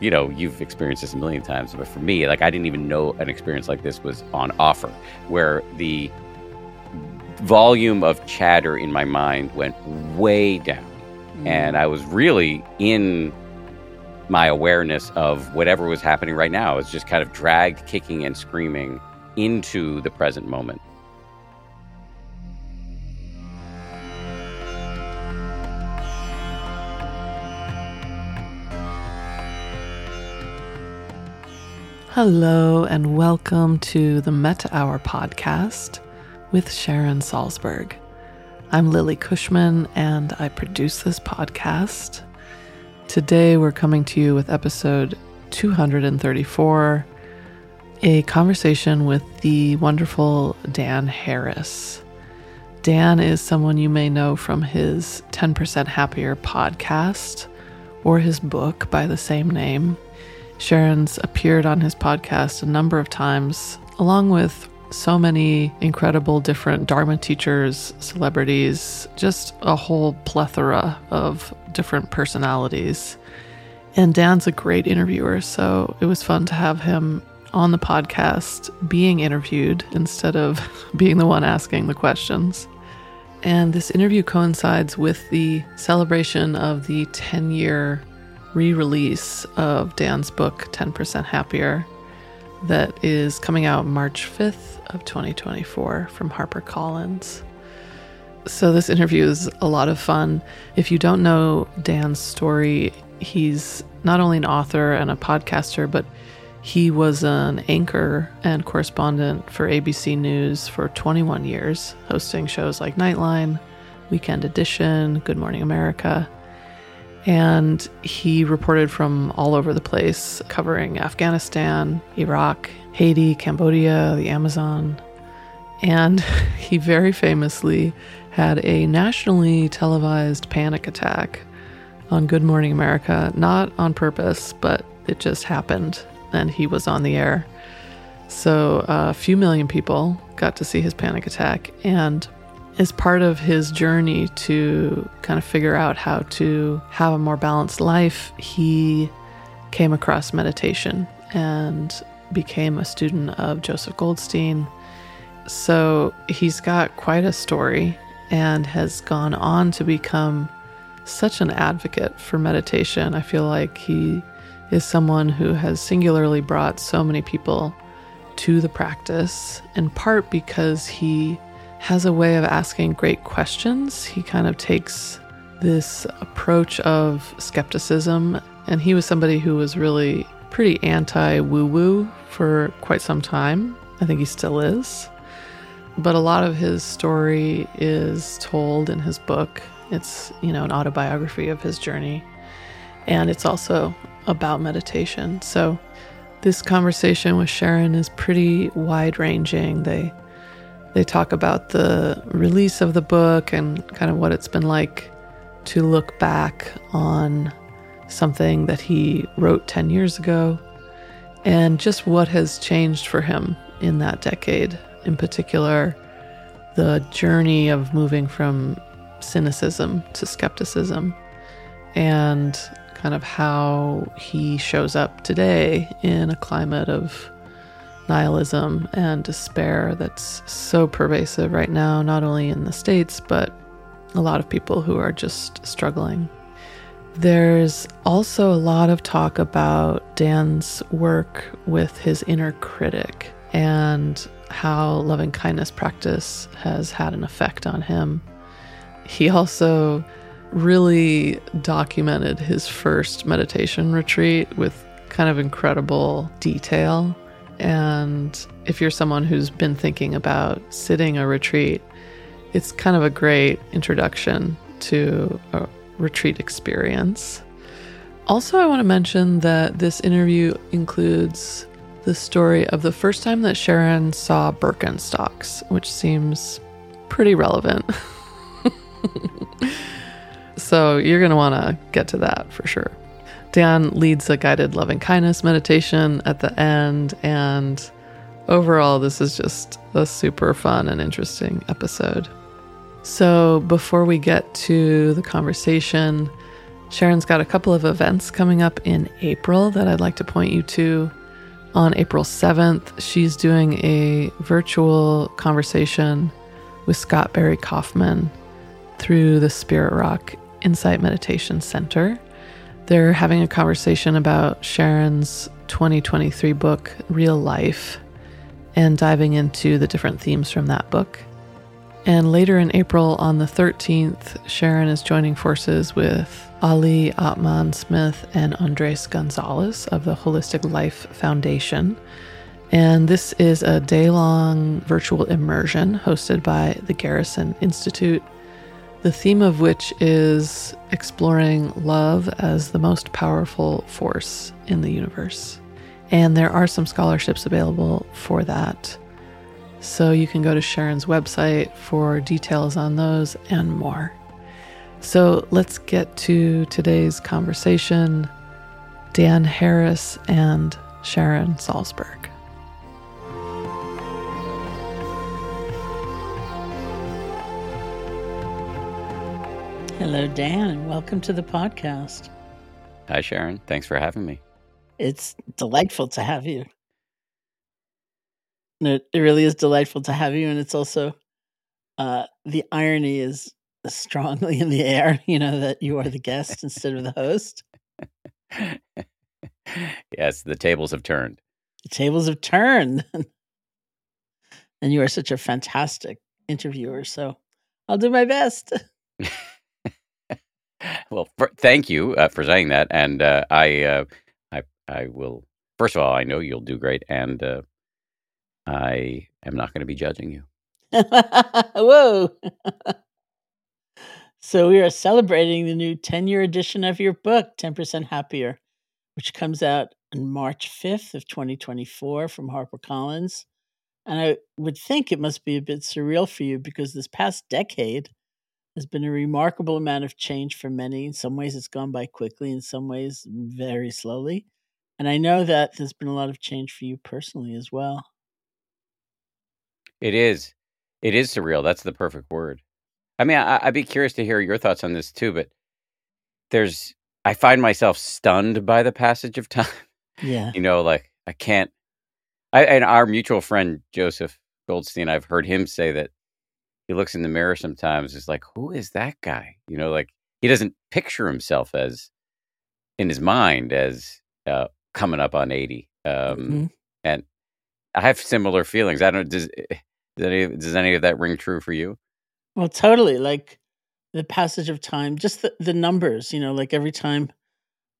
You know, you've experienced this a million times, but for me, like I didn't even know an experience like this was on offer, where the volume of chatter in my mind went way down. Mm. And I was really in my awareness of whatever was happening right now. I was just kind of dragged kicking and screaming into the present moment. Hello, and welcome to the Metta Hour podcast with Sharon Salzberg. I'm Lily Cushman, and I produce this podcast. Today, we're coming to you with episode 234 a conversation with the wonderful Dan Harris. Dan is someone you may know from his 10% Happier podcast or his book by the same name. Sharon's appeared on his podcast a number of times, along with so many incredible different Dharma teachers, celebrities, just a whole plethora of different personalities. And Dan's a great interviewer, so it was fun to have him on the podcast being interviewed instead of being the one asking the questions. And this interview coincides with the celebration of the 10 year re release of Dan's book, 10% Happier, that is coming out March 5th of 2024 from HarperCollins. So this interview is a lot of fun. If you don't know Dan's story, he's not only an author and a podcaster, but he was an anchor and correspondent for ABC News for 21 years, hosting shows like Nightline, Weekend Edition, Good Morning America. And he reported from all over the place, covering Afghanistan, Iraq, Haiti, Cambodia, the Amazon. And he very famously had a nationally televised panic attack on Good Morning America, not on purpose, but it just happened and he was on the air. So uh, a few million people got to see his panic attack. And as part of his journey to kind of figure out how to have a more balanced life, he came across meditation and became a student of Joseph Goldstein. So he's got quite a story and has gone on to become such an advocate for meditation. I feel like he is someone who has singularly brought so many people to the practice, in part because he has a way of asking great questions. He kind of takes this approach of skepticism, and he was somebody who was really pretty anti woo woo for quite some time. I think he still is. but a lot of his story is told in his book. It's, you know, an autobiography of his journey. And it's also about meditation. So this conversation with Sharon is pretty wide ranging. They they talk about the release of the book and kind of what it's been like to look back on something that he wrote 10 years ago and just what has changed for him in that decade. In particular, the journey of moving from cynicism to skepticism and kind of how he shows up today in a climate of nihilism and despair that's so pervasive right now, not only in the States, but a lot of people who are just struggling. There's also a lot of talk about Dan's work with his inner critic and how loving kindness practice has had an effect on him. He also really documented his first meditation retreat with kind of incredible detail and if you're someone who's been thinking about sitting a retreat, it's kind of a great introduction to a retreat experience. Also, I want to mention that this interview includes the story of the first time that Sharon saw Birkenstocks, which seems pretty relevant. so, you're going to want to get to that for sure. Dan leads a guided loving kindness meditation at the end. And overall, this is just a super fun and interesting episode. So, before we get to the conversation, Sharon's got a couple of events coming up in April that I'd like to point you to. On April 7th, she's doing a virtual conversation with Scott Barry Kaufman through the Spirit Rock Insight Meditation Center. They're having a conversation about Sharon's 2023 book, Real Life, and diving into the different themes from that book. And later in April, on the 13th, Sharon is joining forces with Ali Atman Smith and Andres Gonzalez of the Holistic Life Foundation. And this is a day long virtual immersion hosted by the Garrison Institute the theme of which is exploring love as the most powerful force in the universe. And there are some scholarships available for that. So you can go to Sharon's website for details on those and more. So let's get to today's conversation Dan Harris and Sharon Salzberg. Hello, Dan, and welcome to the podcast. Hi, Sharon. Thanks for having me. It's delightful to have you. It, it really is delightful to have you, and it's also uh, the irony is strongly in the air. You know that you are the guest instead of the host. yes, the tables have turned. The tables have turned, and you are such a fantastic interviewer. So I'll do my best. Well, for, thank you uh, for saying that, and uh, I, uh, I, I will. First of all, I know you'll do great, and uh, I am not going to be judging you. Whoa! so we are celebrating the new ten-year edition of your book, Ten Percent Happier, which comes out on March fifth of twenty twenty-four from HarperCollins. And I would think it must be a bit surreal for you because this past decade there's been a remarkable amount of change for many. In some ways, it's gone by quickly, in some ways, very slowly. And I know that there's been a lot of change for you personally as well. It is. It is surreal. That's the perfect word. I mean, I, would be curious to hear your thoughts on this too, but there's, I find myself stunned by the passage of time. Yeah. you know, like I can't, I, and our mutual friend, Joseph Goldstein, I've heard him say that he looks in the mirror sometimes is like who is that guy you know like he doesn't picture himself as in his mind as uh, coming up on 80 um, mm-hmm. and i have similar feelings i don't does, eh, does any, does any of that ring true for you well totally like the passage of time just the, the numbers you know like every time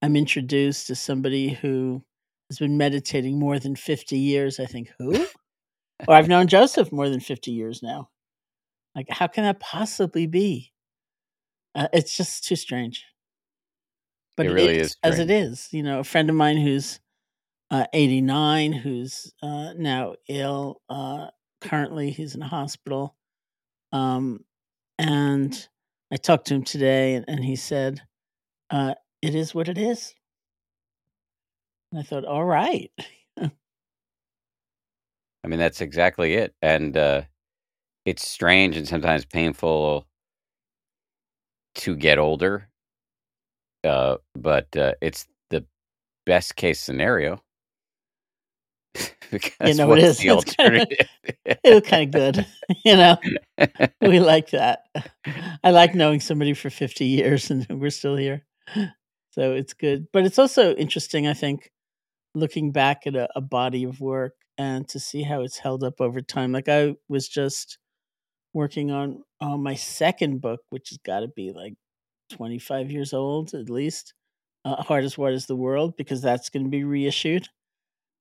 i'm introduced to somebody who has been meditating more than 50 years i think who or I've known Joseph more than 50 years now. Like, how can that possibly be? Uh, it's just too strange. But It really is is as it is. You know, a friend of mine who's uh, 89, who's uh, now ill. Uh, currently, he's in a hospital. Um, and I talked to him today, and, and he said, uh, "It is what it is." And I thought, "All right." I mean, that's exactly it. And uh, it's strange and sometimes painful to get older, uh, but uh, it's the best case scenario. because know, it is. the It's kinda- alternative? it was kind of good, you know. we like that. I like knowing somebody for 50 years and we're still here. So it's good. But it's also interesting, I think, looking back at a, a body of work and to see how it's held up over time. Like I was just working on on my second book, which has got to be like 25 years old at least. Uh, Heart as Wide as the World, because that's going to be reissued.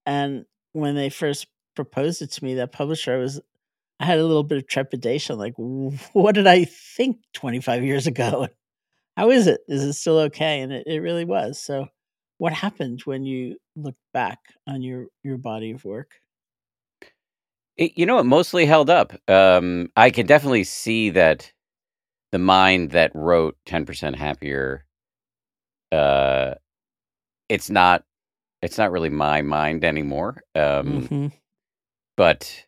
And when they first proposed it to me, that publisher, I was I had a little bit of trepidation, like, what did I think 25 years ago? How is it? Is it still okay? And it, it really was. So, what happened when you look back on your your body of work? It, you know, it mostly held up. Um, I can definitely see that the mind that wrote 10% happier, uh, it's not, it's not really my mind anymore. Um, Mhm. but,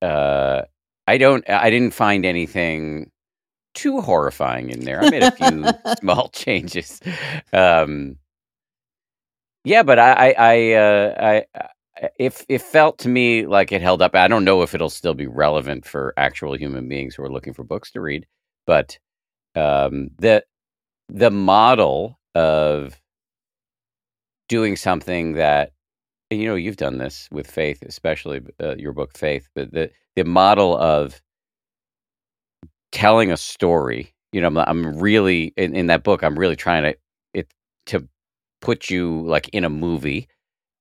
uh, I don't, I didn't find anything too horrifying in there. I made a few small changes. Um, yeah, but I, I, I, uh, I, I if it felt to me like it held up. I don't know if it'll still be relevant for actual human beings who are looking for books to read, but um, the the model of doing something that you know you've done this with faith, especially uh, your book Faith, but the the model of telling a story. You know, I'm, I'm really in, in that book. I'm really trying to it to put you like in a movie,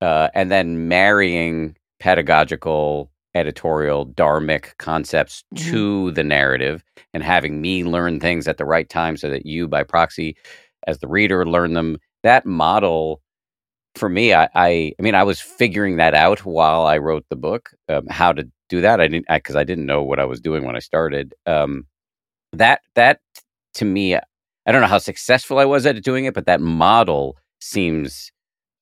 uh, and then marrying pedagogical, editorial, dharmic concepts Mhm. to the narrative, and having me learn things at the right time, so that you, by proxy, as the reader, learn them. That model, for me, I, I, I mean, I was figuring that out while I wrote the book, um, how to do that. I didn't because I, didn't know what I was doing when I started. Um, that that to me, I don't know how successful I was at doing it, but that model seems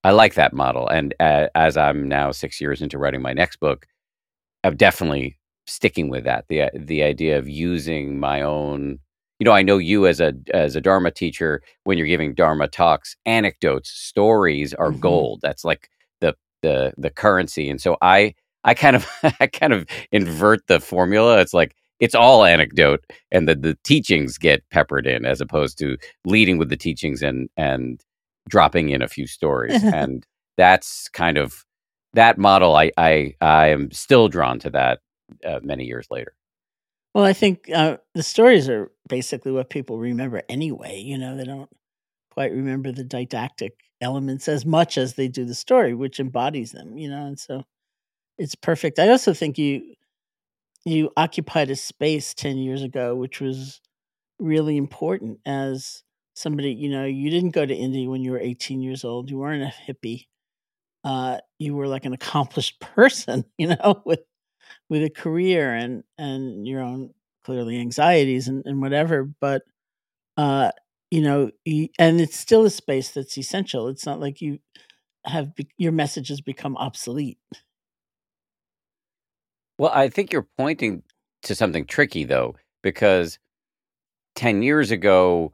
I like that model. And uh, as I'm now six years into writing my next book, I'm definitely sticking with that. the The idea of using my own, you know, I know you as a as a Dharma teacher when you're giving Dharma talks, anecdotes, stories are Mhm. gold. That's like the the the currency. And so I I kind of I kind of invert the formula. It's like it's all anecdote, and the the teachings get peppered in as opposed to leading with the teachings and and dropping in a few stories. and that's kind of that model. I I I am still drawn to that uh, many years later. Well, I think uh, the stories are basically what people remember anyway. You know, they don't quite remember the didactic elements as much as they do the story, which embodies them. You know, and so it's perfect. I also think you you occupied a space ten years ago, which was really important as somebody. You know, you didn't go to India when you were eighteen years old. You weren't a hippie. Uh, you were like an accomplished person. You know, with with a career and and your own clearly anxieties and, and whatever but uh you know and it's still a space that's essential it's not like you have be- your message has become obsolete Well, I think you're pointing to something tricky though, because 10 years ago,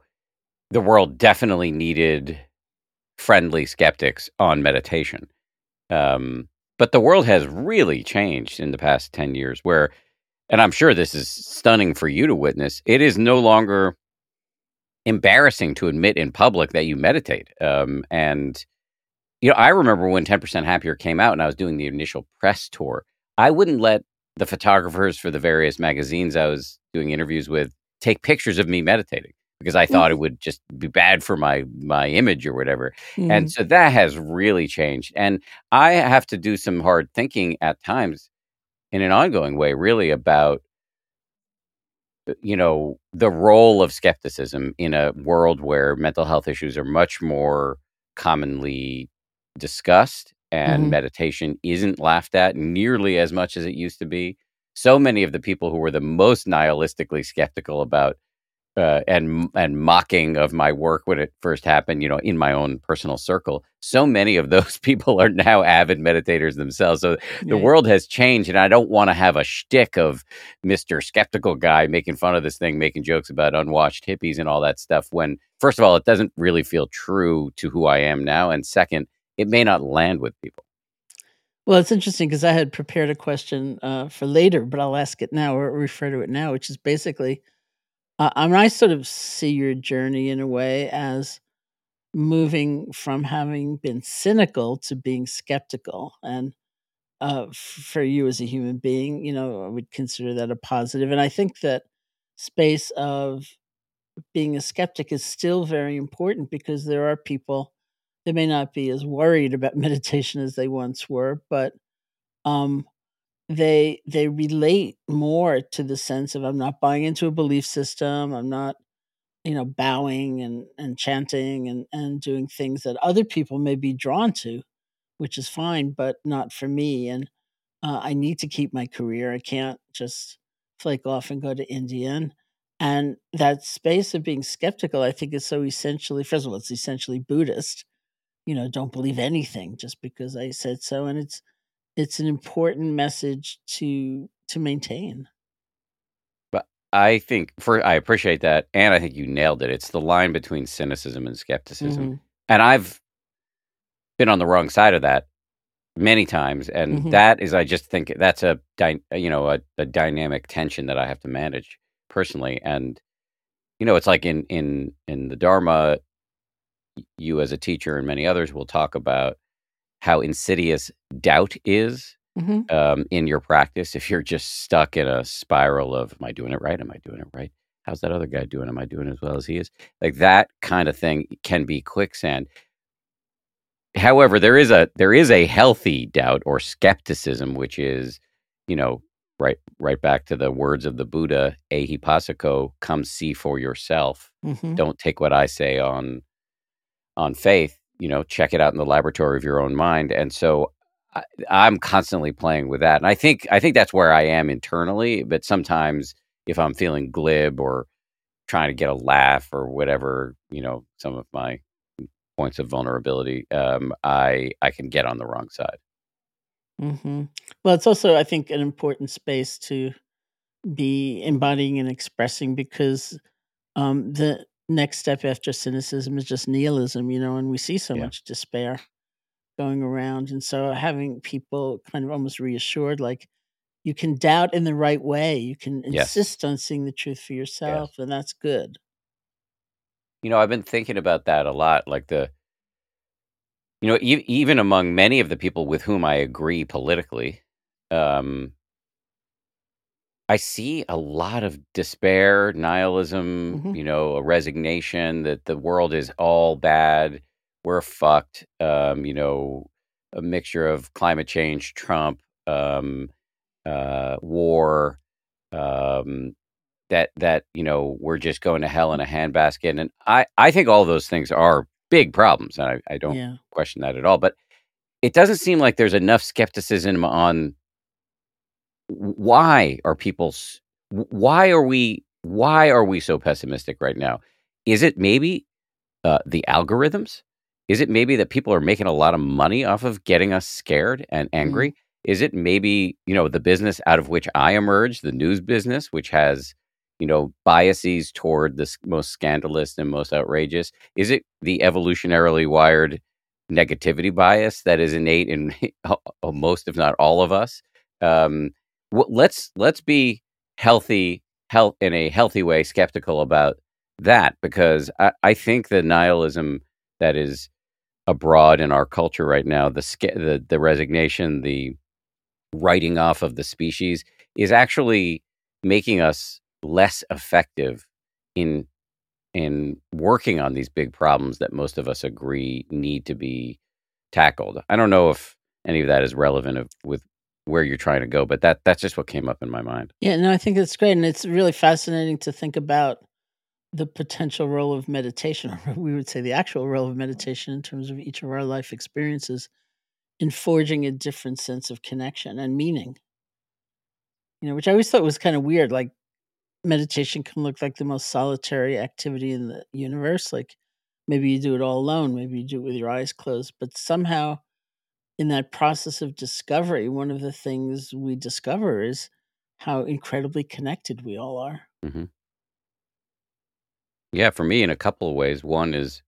the world definitely needed friendly skeptics on meditation. Um, but the world has really changed in the past 10 years, where, and I'm sure this is stunning for you to witness, it is no longer embarrassing to admit in public that you meditate. Um, and, you know, I remember when 10% Happier came out and I was doing the initial press tour, I wouldn't let the photographers for the various magazines I was doing interviews with take pictures of me meditating because I thought it would just be bad for my my image or whatever. And so that has really changed. And I have to do some hard thinking at times in an ongoing way, really about uh, you know the role of skepticism in a world where mental health issues are much more commonly discussed and Mhm. meditation isn't laughed at nearly as much as it used to be. So many of the people who were the most nihilistically skeptical about uh, and and mocking of my work when it first happened, you know, in my own personal circle. So many of those people are now avid meditators themselves. So the Right. world has changed, and I don't want to have a shtick of Mister Skeptical guy making fun of this thing, making jokes about unwashed hippies and all that stuff. When first of all, it doesn't really feel true to who I am now, and second, it may not land with people. Well, it's interesting because I had prepared a question uh, for later, but I'll ask it now or refer to it now, which is basically, uh, I mean, I sort of see your journey in a way as moving from having been cynical to being skeptical, and uh, for you as a human being, you know, I would consider that a positive. positive, and I think that space of being a skeptic is still very important because there are people that may not be as worried about meditation as they once were, but um, they they relate more to the sense of I'm not buying into a belief system. I'm not you know bowing and and chanting and and doing things that other people may be drawn to, which is fine, but not for me. And uh, I need to keep my career. I can't just flake off and go to India. And, and that space of being skeptical, I think, is so essentially, first of all, it's essentially Buddhist. You know, don't believe anything just because I said so. And it's it's an important message to to maintain. But I think for I appreciate that, and I think you nailed it. It's the line between cynicism and skepticism, Mhm. and I've been on the wrong side of that many times, and Mhm. that is, I just think that's a you know a, a dynamic tension that I have to manage personally, and you know, it's like in in in the Dharma, you as a teacher and many others will talk about how insidious doubt is Mhm. um, in your practice if you're just stuck in a spiral of am i doing it right? Am i doing it right? How's that other guy doing? Am i doing as well as he is? Like that kind of thing can be quicksand. However there is a there is a healthy doubt or skepticism which is you know right right back to the words of the buddha ehipassiko come see for yourself. Mhm. don't take what i say on on faith you know check it out in the laboratory of your own mind and so I, i'm constantly playing with that and i think i think that's where i am internally but sometimes if i'm feeling glib or trying to get a laugh or whatever you know some of my points of vulnerability um i i can get on the wrong side mm-hmm. Well, it's also, I think, an important space to be embodying and expressing because um, the next step after cynicism is just nihilism, you know, and we see so Yeah. much despair going around. And so having people kind of almost reassured, like, you can doubt in the right way, you can Yes. insist on seeing the truth for yourself, and that's good. you know i've been thinking about that a lot like the you know e- even among many of the people with whom i agree politically um I see a lot of despair, nihilism, Mhm. you know, a resignation that the world is all bad. We're fucked. Um, you know, a mixture of climate change, Trump, um, uh, war, um, that that you know we're just going to hell in a handbasket. And I I think all those things are big problems, and I, I don't Yeah. question that at all. But it doesn't seem like there's enough skepticism on why are people why are we why are we so pessimistic right now? Is it maybe uh, the algorithms? Is it maybe that people are making a lot of money off of getting us scared and angry? Is it maybe you know the business out of which i emerged the news business which has you know biases toward the most scandalous and most outrageous? Is it the evolutionarily wired negativity bias that is innate in most if not all of us? Um, w- let's let's be healthy health in a healthy way skeptical about that because I, I think the nihilism that is abroad in our culture right now the the the resignation the writing off of the species is actually making us less effective in in working on these big problems that most of us agree need to be tackled. I don't know if any of that is relevant of, with where you're trying to go. But that that's just what came up in my mind. Yeah, no, I think that's great. And it's really fascinating to think about the potential role of meditation, or we would say the actual role of meditation in terms of each of our life experiences in forging a different sense of connection and meaning. You know, which I always thought was kind of weird. Like meditation can look like the most solitary activity in the universe. Like maybe you do it all alone, maybe you do it with your eyes closed, but somehow in that process of discovery, one of the things we discover is how incredibly connected we all are. Mm-hmm. Yeah, for me, in a couple of ways. One is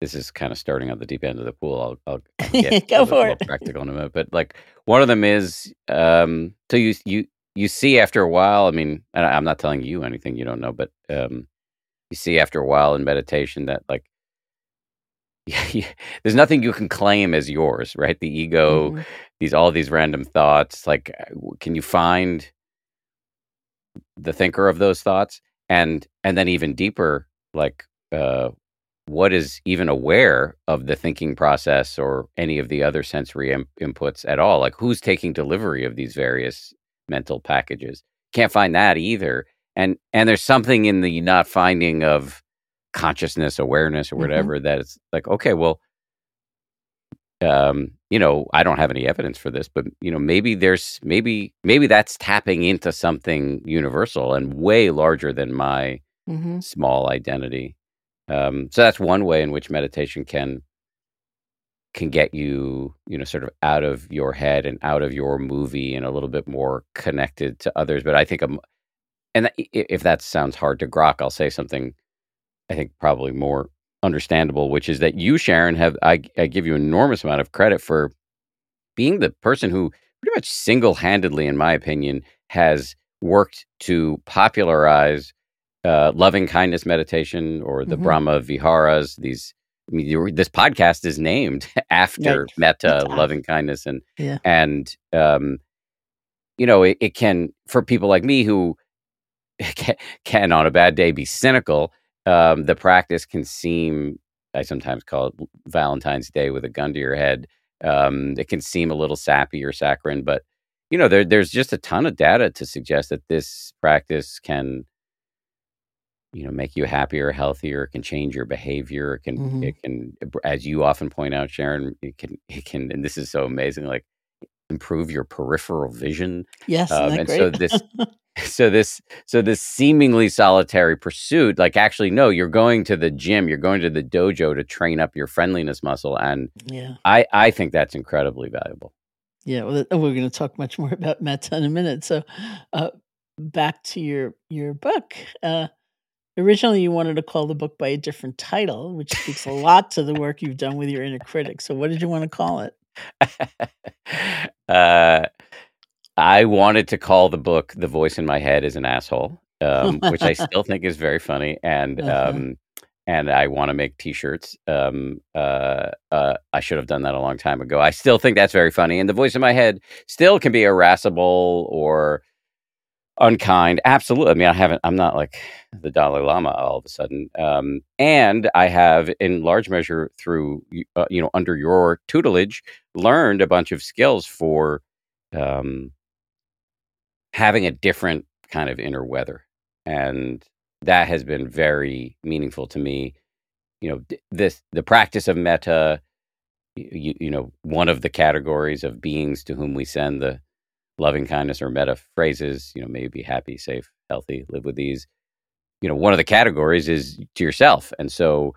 this is kind of starting on the deep end of the pool. I'll, I'll, I'll get Go for it. practical in a minute. But like one of them is um, so you you you see after a while. I mean, I'm not telling you anything you don't know, but um, you see after a while in meditation that like there's nothing you can claim as yours, right? The ego, Mhm. these all these random thoughts. Like, uh, can you find the thinker of those thoughts, and and then even deeper, like, uh, what is even aware of the thinking process or any of the other sensory im- inputs at all? Like, who's taking delivery of these various mental packages? Can't find that either. And and there's something in the not finding of consciousness, awareness, or Mhm. whatever that it's like, okay, well, um, you know, I don't have any evidence for this, but you know, maybe there's maybe maybe that's tapping into something universal and way larger than my Mhm. small identity. Um, so that's one way in which meditation can can get you, you know, sort of out of your head and out of your movie and a little bit more connected to others. But I think, I'm, and if that sounds hard to grok, I'll say something I think probably more understandable, which is that you, Sharon, have I, I give you an enormous amount of credit for being the person who pretty much single handedly, in my opinion, has worked to popularize uh, loving kindness meditation or the Mhm. Brahma Viharas. These, I mean, this podcast is named after metta, Metta. loving kindness, and Yeah. and um, you know, it, it can for people like me who can, can on a bad day be cynical. Um, the practice can seem, I sometimes call it Valentine's Day with a gun to your head. Um, it can seem a little sappy or saccharine, but you know, there, there's just a ton of data to suggest that this practice can, you know, make you happier, healthier. Can change your behavior. It can, Mhm. it can, as you often point out, Sharon, it can, it can, and this is so amazing, like improve your peripheral vision. Yes, Um, and that so this so this so this seemingly solitary pursuit like actually no you're going to the gym you're going to the dojo to train up your friendliness muscle and yeah. i i think that's incredibly valuable Yeah, well, we're going to talk much more about metta in a minute. So, uh, back to your your book. Uh, originally, you wanted to call the book by a different title, which speaks a lot to the work you've done with your inner critic. So, what did you want to call it? uh i wanted to call the book the voice in my head is an asshole um which i still think is very funny and Uh-huh. um and i want to make t-shirts um uh uh i should have done that a long time ago i still think that's very funny and the voice in my head still can be irascible or unkind absolutely i mean i haven't i'm not like the dalai lama all of a sudden um and i have in large measure through uh, you know under your tutelage learned a bunch of skills for um having a different kind of inner weather and that has been very meaningful to me. You know this the practice of metta, you, you know one of the categories of beings to whom we send the loving kindness or metta phrases you know maybe be happy safe healthy live with these you know one of the categories is to yourself. And so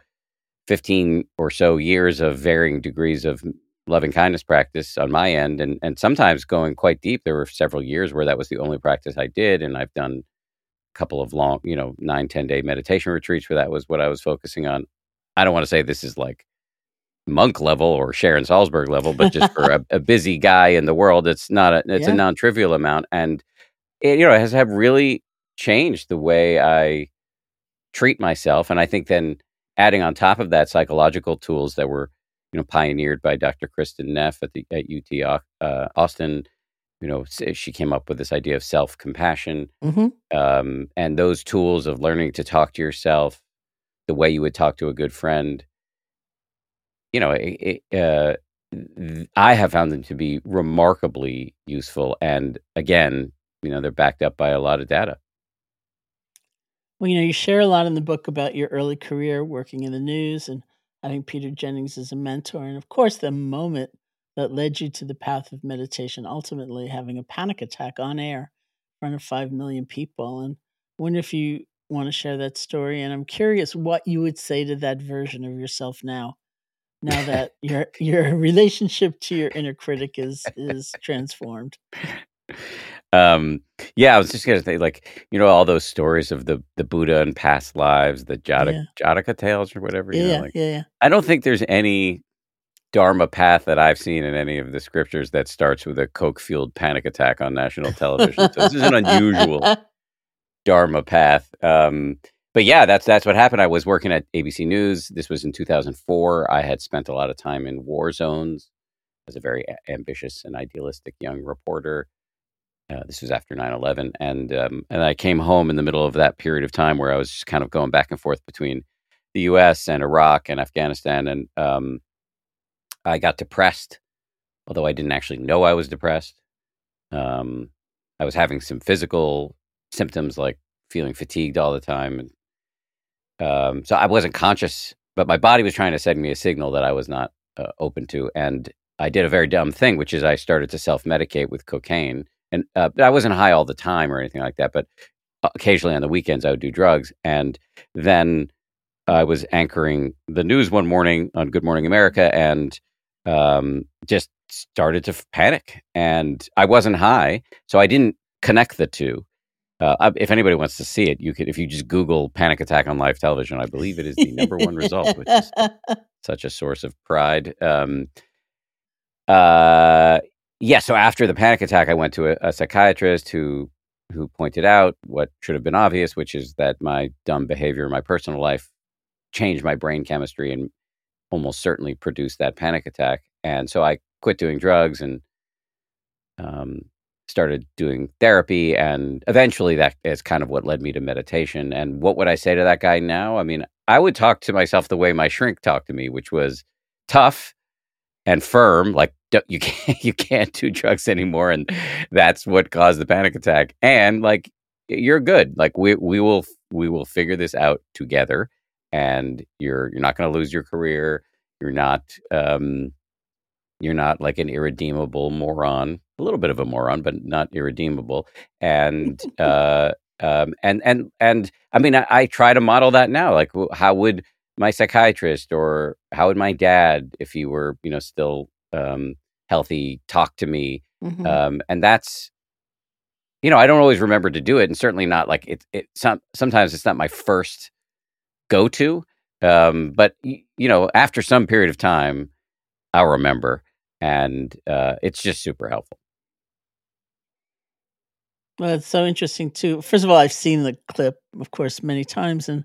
15 or so years of varying degrees of loving kindness practice on my end and and sometimes going quite deep there were several years where that was the only practice i did and i've done a couple of long you know nine ten day meditation retreats where that was what i was focusing on i don't want to say this is like monk level or sharon salzberg level but just for a, a busy guy in the world it's not a it's Yeah. a non-trivial amount and it you know has have really changed the way i treat myself and i think then adding on top of that psychological tools that were you know pioneered by dr kristin neff at the at ut uh, austin you know she came up with this idea of self-compassion hmm um, and those tools of learning to talk to yourself the way you would talk to a good friend you know it, it, uh, I have found them to be remarkably useful. And again, you know, they're backed up by a lot of data. Well, you know, you share a lot in the book about your early career working in the news and having Peter Jennings as a mentor. And of course, the moment that led you to the path of meditation, ultimately having a panic attack on air in front of 5 million people. And I wonder if you want to share that story. And I'm curious what you would say to that version of yourself now, now that your your relationship to your inner critic is is transformed. Um, yeah, I was just gonna say, like, you know, all those stories of the the Buddha and past lives, the Jataka, Yeah. Jataka tales or whatever. You know, Yeah, like, yeah, yeah. I don't think there's any Dharma path that I've seen in any of the scriptures that starts with a coke fueled panic attack on national television. so this is an unusual Dharma path. Um, but yeah, that's that's what happened. I was working at ABC News. This was in 2004. I had spent a lot of time in war zones. I was a very ambitious and idealistic young reporter. Uh, this was after 9/11, and um, and I came home in the middle of that period of time where I was just kind of going back and forth between the U.S. and Iraq and Afghanistan, and um, I got depressed, although I didn't actually know I was depressed. Um, I was having some physical symptoms like feeling fatigued all the time, and um, so I wasn't conscious, but my body was trying to send me a signal that I was not uh, open to, and I did a very dumb thing, which is I started to self medicate with cocaine, and uh, I wasn't high all the time or anything like that, but occasionally on the weekends I would do drugs, and then I was anchoring the news one morning on Good Morning America, and um, just started to panic, and I wasn't high, so I didn't connect the two. Uh, if anybody wants to see it, you could if you just Google panic attack on live television. I believe it is the number one result, which is such a source of pride. Um, uh, yeah. So after the panic attack, I went to a, a psychiatrist who who pointed out what should have been obvious, which is that my dumb behavior in my personal life changed my brain chemistry and almost certainly produced that panic attack. And so I quit doing drugs and um, started doing therapy. And eventually, that is kind of what led me to meditation. And what would I say to that guy now? I mean, I would talk to myself the way my shrink talked to me, which was tough and firm. Like "Don't- you can't you can't do drugs anymore, and that's what caused the panic attack. And like you're good. Like we we will we will figure this out together. And you're you're not going to lose your career. You're not um, you're not like an irredeemable moron. A little bit of a moron, but not irredeemable. And uh, um, and and and I mean, I, I try to model that now. Like, how would my psychiatrist or how would my dad, if he were, you know, still um, healthy, talk to me? Mhm. Um, and that's, you know, I don't always remember to do it, and certainly not like it. It some sometimes it's not my first go to, um, but you know, after some period of time, I'll remember, and uh, it's just super helpful. Well, it's so interesting too. First of all, I've seen the clip, of course, many times, and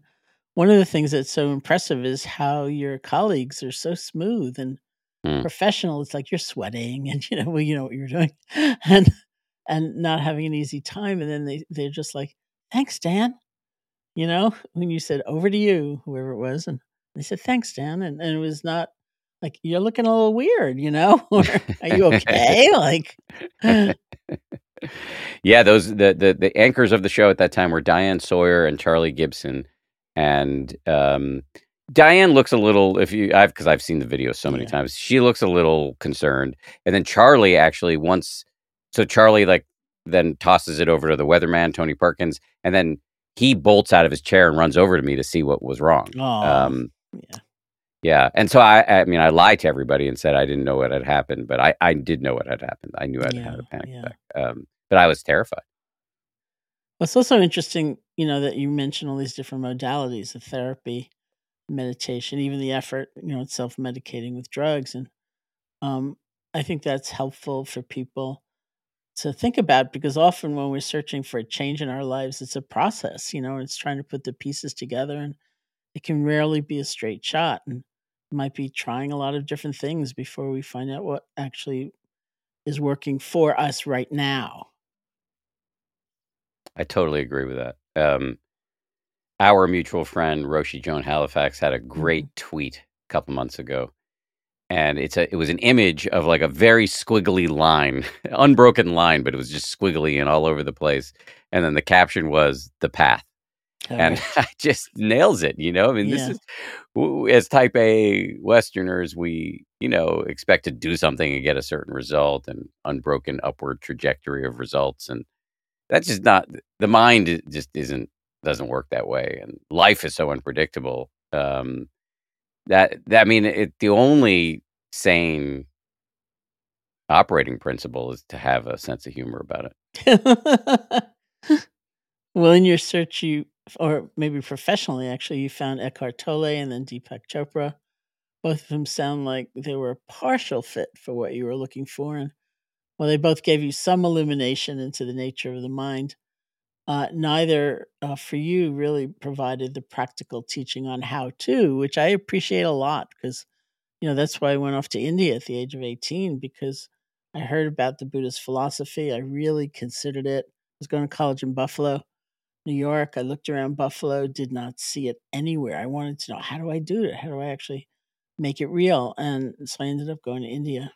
one of the things that's so impressive is how your colleagues are so smooth and Mm. professional. It's like you're sweating, and you know, well, you know what you're doing, and and not having an easy time. And then they they're just like, "Thanks, Dan." You know, when you said "over to you," whoever it was, and they said, "Thanks, Dan," and, and it was not like you're looking a little weird, you know, or are you okay? like, yeah, those the, the the anchors of the show at that time were Diane Sawyer and Charlie Gibson, and um, Diane looks a little if you I've because I've seen the video so many Yeah. times. She looks a little concerned, and then Charlie actually once so Charlie like then tosses it over to the weatherman Tony Perkins, and then he bolts out of his chair and runs over to me to see what was wrong. Aw. Um, yeah. yeah, and so I I mean I lied to everybody and said I didn't know what had happened, but I I did know what had happened. I knew I'd had a panic yeah. attack, um, but I was terrified. It's also interesting, you know, that you mention all these different modalities of therapy, meditation, even the effort, you know, self medicating with drugs. And um, I think that's helpful for people to think about because often when we're searching for a change in our lives, it's a process, you know, it's trying to put the pieces together and it can rarely be a straight shot. And might be trying a lot of different things before we find out what actually is working for us right now. I totally agree with that. Um, our mutual friend Roshi Joan Halifax had a great tweet a couple months ago, and it's a it was an image of like a very squiggly line, unbroken line, but it was just squiggly and all over the place. And then the caption was the path, and it just nails it. You know, I mean, this Yeah. is as Type A Westerners, we you know expect to do something and get a certain result, and unbroken upward trajectory of results, and that's just not the mind. Just isn't doesn't work that way, and life is so unpredictable. Um, that that I mean, it, the only sane operating principle is to have a sense of humor about it. well, in your search, you, or maybe professionally, actually, you found Eckhart Tolle and then Deepak Chopra. Both of them sound like they were a partial fit for what you were looking for. And while they both gave you some illumination into the nature of the mind, uh, neither uh, for you really provided the practical teaching on how to, which I appreciate a lot because, you know, that's why I went off to India at the age of 18 because I heard about the Buddhist philosophy. I really considered it. I was going to college in Buffalo, New York. I looked around Buffalo, did not see it anywhere. I wanted to know how do I do it? How do I actually make it real? And so I ended up going to India.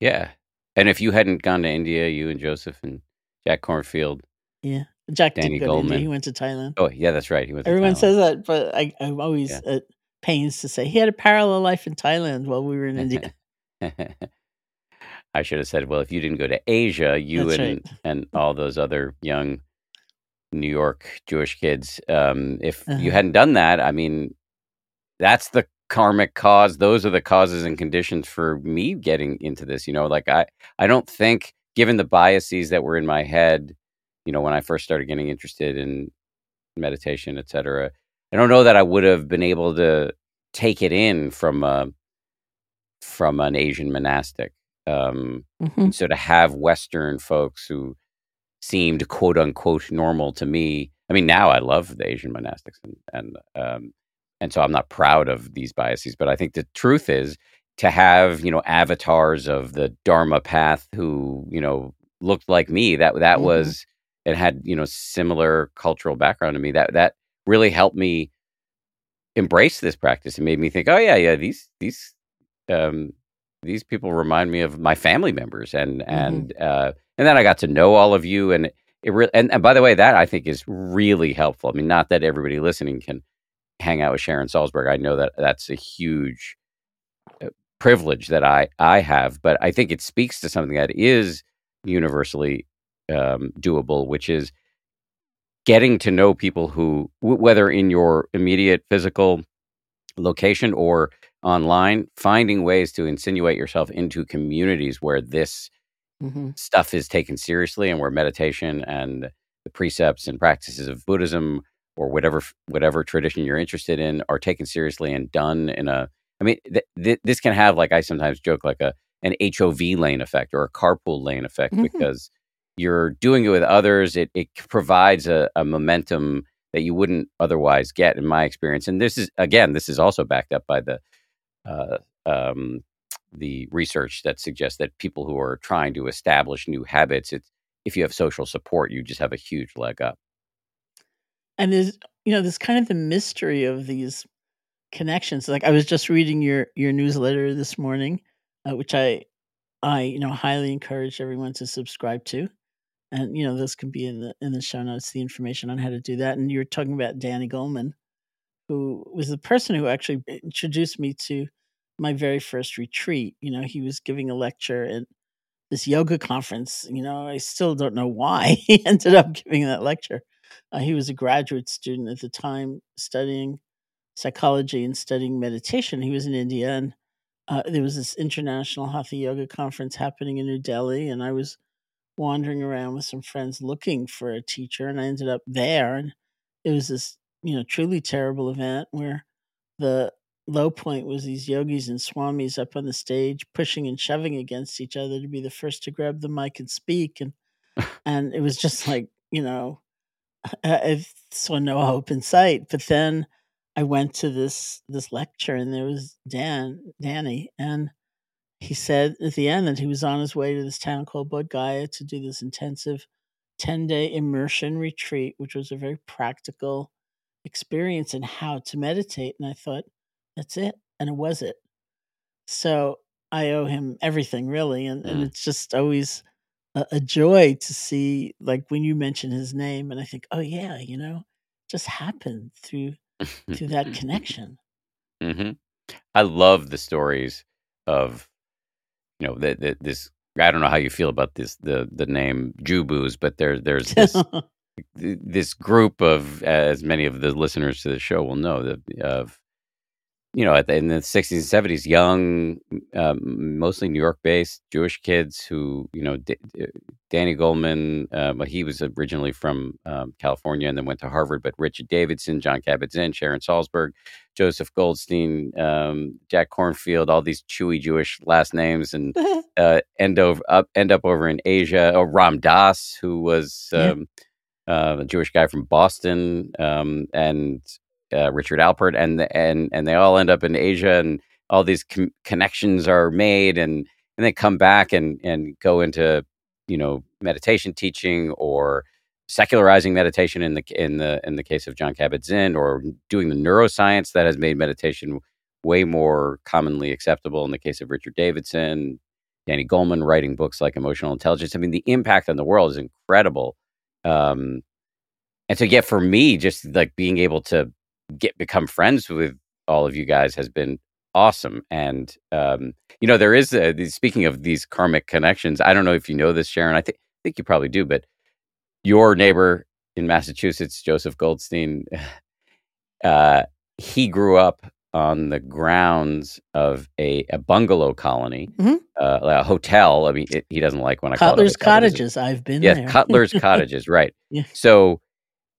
Yeah, and if you hadn't gone to India, you and Joseph and Jack Kornfield. Yeah. Jack Danny didn't go to India. He went to Thailand. Oh yeah, that's right. He went. Everyone says that, but I, I'm always Yeah. at pains to say he had a parallel life in Thailand while we were in India. I should have said, well, if you didn't go to Asia, you That's and and all those other young New York Jewish kids, um, if you Uh-huh. hadn't done that, I mean, that's the karmic cause. Those are the causes and conditions for me getting into this. You know, like I, I don't think, given the biases that were in my head, you know, when I first started getting interested in meditation, et cetera, I don't know that I would have been able to take it in from a, from an Asian monastic. Um, Mhm. so to have Western folks who seemed quote unquote normal to me, I mean, now I love the Asian monastics and, and, um, and so I'm not proud of these biases, but I think the truth is to have, you know, avatars of the Dharma path who, you know, looked like me, that, that Mhm. was, it had, you know, similar cultural background to me that, that really helped me embrace this practice and made me think, oh yeah, yeah, these, these, um, these people remind me of my family members and and uh and then I got to know all of you and it really and, and by the way that I think is really helpful. I mean not that everybody listening can hang out with Sharon Salzberg. I know that that's a huge uh, privilege that I I have, but I think it speaks to something that is universally um doable which is getting to know people who w- whether in your immediate physical location or online, finding ways to insinuate yourself into communities where this Mhm. stuff is taken seriously and where meditation and the precepts and practices of Buddhism or whatever whatever tradition you're interested in are taken seriously and done in a I mean th- th- this can have like I sometimes joke like a an HOV lane effect or a carpool lane effect Mhm. because you're doing it with others it it provides a, a momentum that you wouldn't otherwise get in my experience and this is again this is also backed up by the uh, um, the research that suggests that people who are trying to establish new habits, it's if you have social support, you just have a huge leg up. And there's you know, there's kind of the mystery of these connections. Like I was just reading your your newsletter this morning, uh, which I I you know highly encourage everyone to subscribe to. And you know, this can be in the in the show notes, the information on how to do that. And you were talking about Danny Goleman, who was the person who actually introduced me to my very first retreat. You know, he was giving a lecture at this yoga conference. You know, I still don't know why he ended up giving that lecture. Uh, he was a graduate student at the time studying psychology and studying meditation. He was in India, and uh, there was this international hatha yoga conference happening in New Delhi, and I was wandering around with some friends looking for a teacher, and I ended up there. And it was this, you know, truly terrible event where the low point was these yogis and swamis up on the stage pushing and shoving against each other to be the first to grab the mic and speak and and it was just like you know I saw no hope in sight. But then I went to this this lecture, and there was Dan Danny, and he said at the end that he was on his way to this town called Bodh Gaya to do this intensive ten day immersion retreat, which was a very practical experience in how to meditate. And I thought, that's it, and it was it. So I owe him everything, really, and, and Mm. it's just always a, a joy to see, like when you mention his name, and I think, oh yeah, you know, just happened through through that connection. mm-hmm. I love the stories of you know that that this. I don't know how you feel about this the the name Jew-Bus, but there there's this this group of as many of the listeners to the show will know that of you know in the 60s and 70s young um, mostly new york based jewish kids who you know D- D- danny goleman uh, he was originally from um, california and then went to harvard but richard davidson john kabat-zinn sharon salzberg joseph goldstein um, jack kornfield all these chewy jewish last names and uh, end over up end up over in Asia. Or Ram Dass, who was Yeah. um, uh, a Jewish guy from Boston, um, and uh, Richard Alpert, and and and they all end up in Asia, and all these com- connections are made, and and they come back and and go into you know meditation teaching or secularizing meditation in the in the in the case of John Kabat-Zinn or doing the neuroscience that has made meditation way more commonly acceptable in the case of Richard Davidson, Danny Goleman writing books like Emotional Intelligence. I mean, the impact on the world is incredible. Um, and so, yeah, for me, just like being able to get become friends with all of you guys has been awesome. And um, you know, there is a, speaking of these karmic connections. I don't know if you know this, Sharon. I think think you probably do, but your neighbor in Massachusetts, Joseph Goldstein, uh, he grew up on the grounds of a, a bungalow colony, Mhm. uh, a hotel. I mean, it, he doesn't like when I call it Cutler's hotel, but it's a- Cottages. I've been Yes, there. Cutler's Cottages, right. Yeah. So,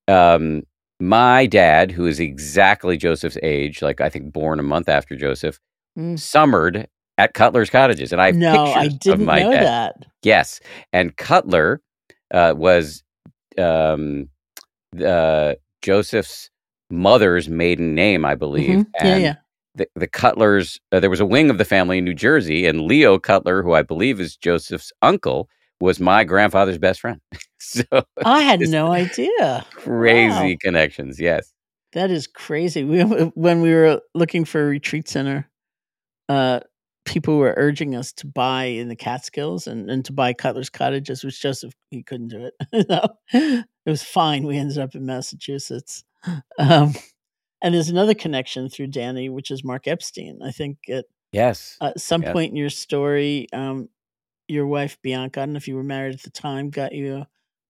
um, my dad, who is exactly Joseph's age, like I think born a month after Joseph, Mm. summered at Cutler's Cottages, and I have no, I didn't know dad. that. Yes, and Cutler uh, was um, uh, Joseph's mother's maiden name, I believe. Mhm. Yeah, yeah. The, the Cutlers, uh, there was a wing of the family in New Jersey, and Leo Cutler, who I believe is Joseph's uncle, was my grandfather's best friend. so I had no idea. crazy Wow. connections. Yes. That is crazy. We when we were looking for a retreat center, uh, people were urging us to buy in the Catskills and, and to buy Cutler's Cottages, which Joseph he couldn't do it. no, it was fine. We ended up in Massachusetts. Um, and there's another connection through Danny, which is Mark Epstein. I think at Yes. uh, some Yes. point in your story, um, your wife Bianca, I don't know if you were married at the time, got you a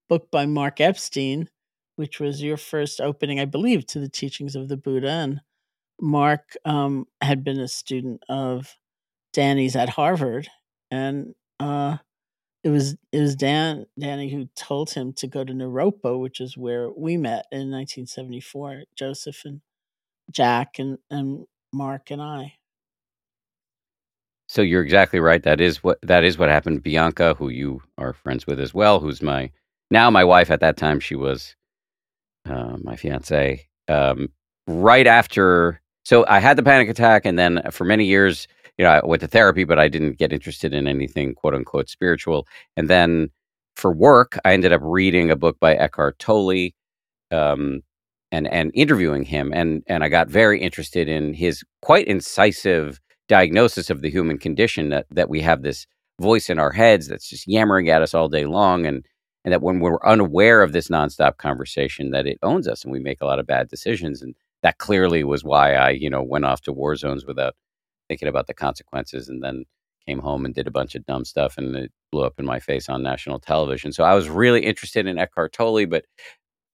book by Mark Epstein, which was your first opening, I believe, to the teachings of the Buddha. And Mark um, had been a student of Danny's at Harvard, and uh, it was it was Dan Danny who told him to go to Naropa, which is where we met in 1974. Joseph and Jack and and Mark and I. So you're exactly right. That is what that is what happened. Bianca, who you are friends with as well, who's my now my wife. At that time, she was uh, my fiance. Um, right after, so I had the panic attack, and then for many years, you know, I went to therapy, but I didn't get interested in anything quote unquote spiritual. And then for work, I ended up reading a book by Eckhart Tolle. Um, and and interviewing him and and I got very interested in his quite incisive diagnosis of the human condition that that we have this voice in our heads that's just yammering at us all day long and and that when we're unaware of this nonstop conversation that it owns us and we make a lot of bad decisions and that clearly was why I you know went off to war zones without thinking about the consequences and then came home and did a bunch of dumb stuff and it blew up in my face on national television so I was really interested in Eckhart Tolle but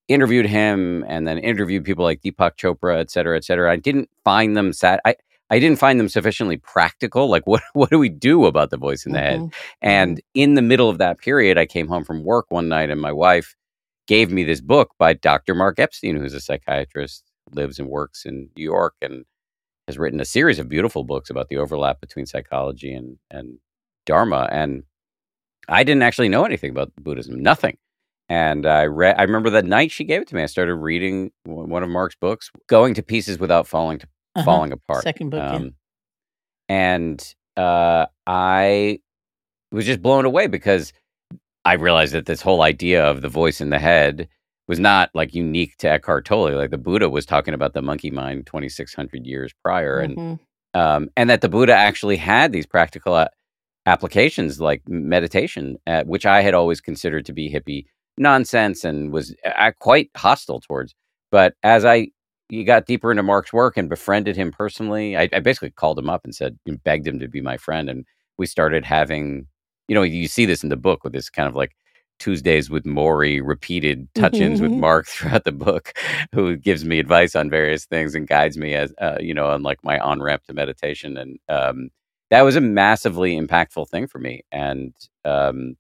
interviewed him and then interviewed people like Deepak Chopra, et cetera, et cetera. I didn't find them sat. I, I didn't find them sufficiently practical. Like, what what do we do about the voice in the head? Mhm. And in the middle of that period, I came home from work one night, and my wife gave me this book by Dr. Mark Epstein, who's a psychiatrist, lives and works in New York, and has written a series of beautiful books about the overlap between psychology and and Dharma. And I didn't actually know anything about Buddhism, nothing. And I read. I remember the night she gave it to me. I started reading one one of Mark's books, going to pieces without falling to Uh-huh. falling apart. Second book, yeah. and uh, I was just blown away because I realized that this whole idea of the voice in the head was not like unique to Eckhart Tolle. Like the Buddha was talking about the monkey mind 2,600 years prior, and Mhm. um, and that the Buddha actually had these practical uh, applications like meditation, uh, which I had always considered to be hippie nonsense and was uh, quite hostile towards. But as I you got deeper into Mark's work and befriended him personally, I, I basically called him up and said, begged him to be my friend, and we started having, you know, you see this in the book with this kind of like Tuesdays with Morrie, repeated touch-ins with Mark throughout the book, who gives me advice on various things and guides me as uh, you know on like my on ramp to meditation, and um, that was a massively impactful thing for me. And um,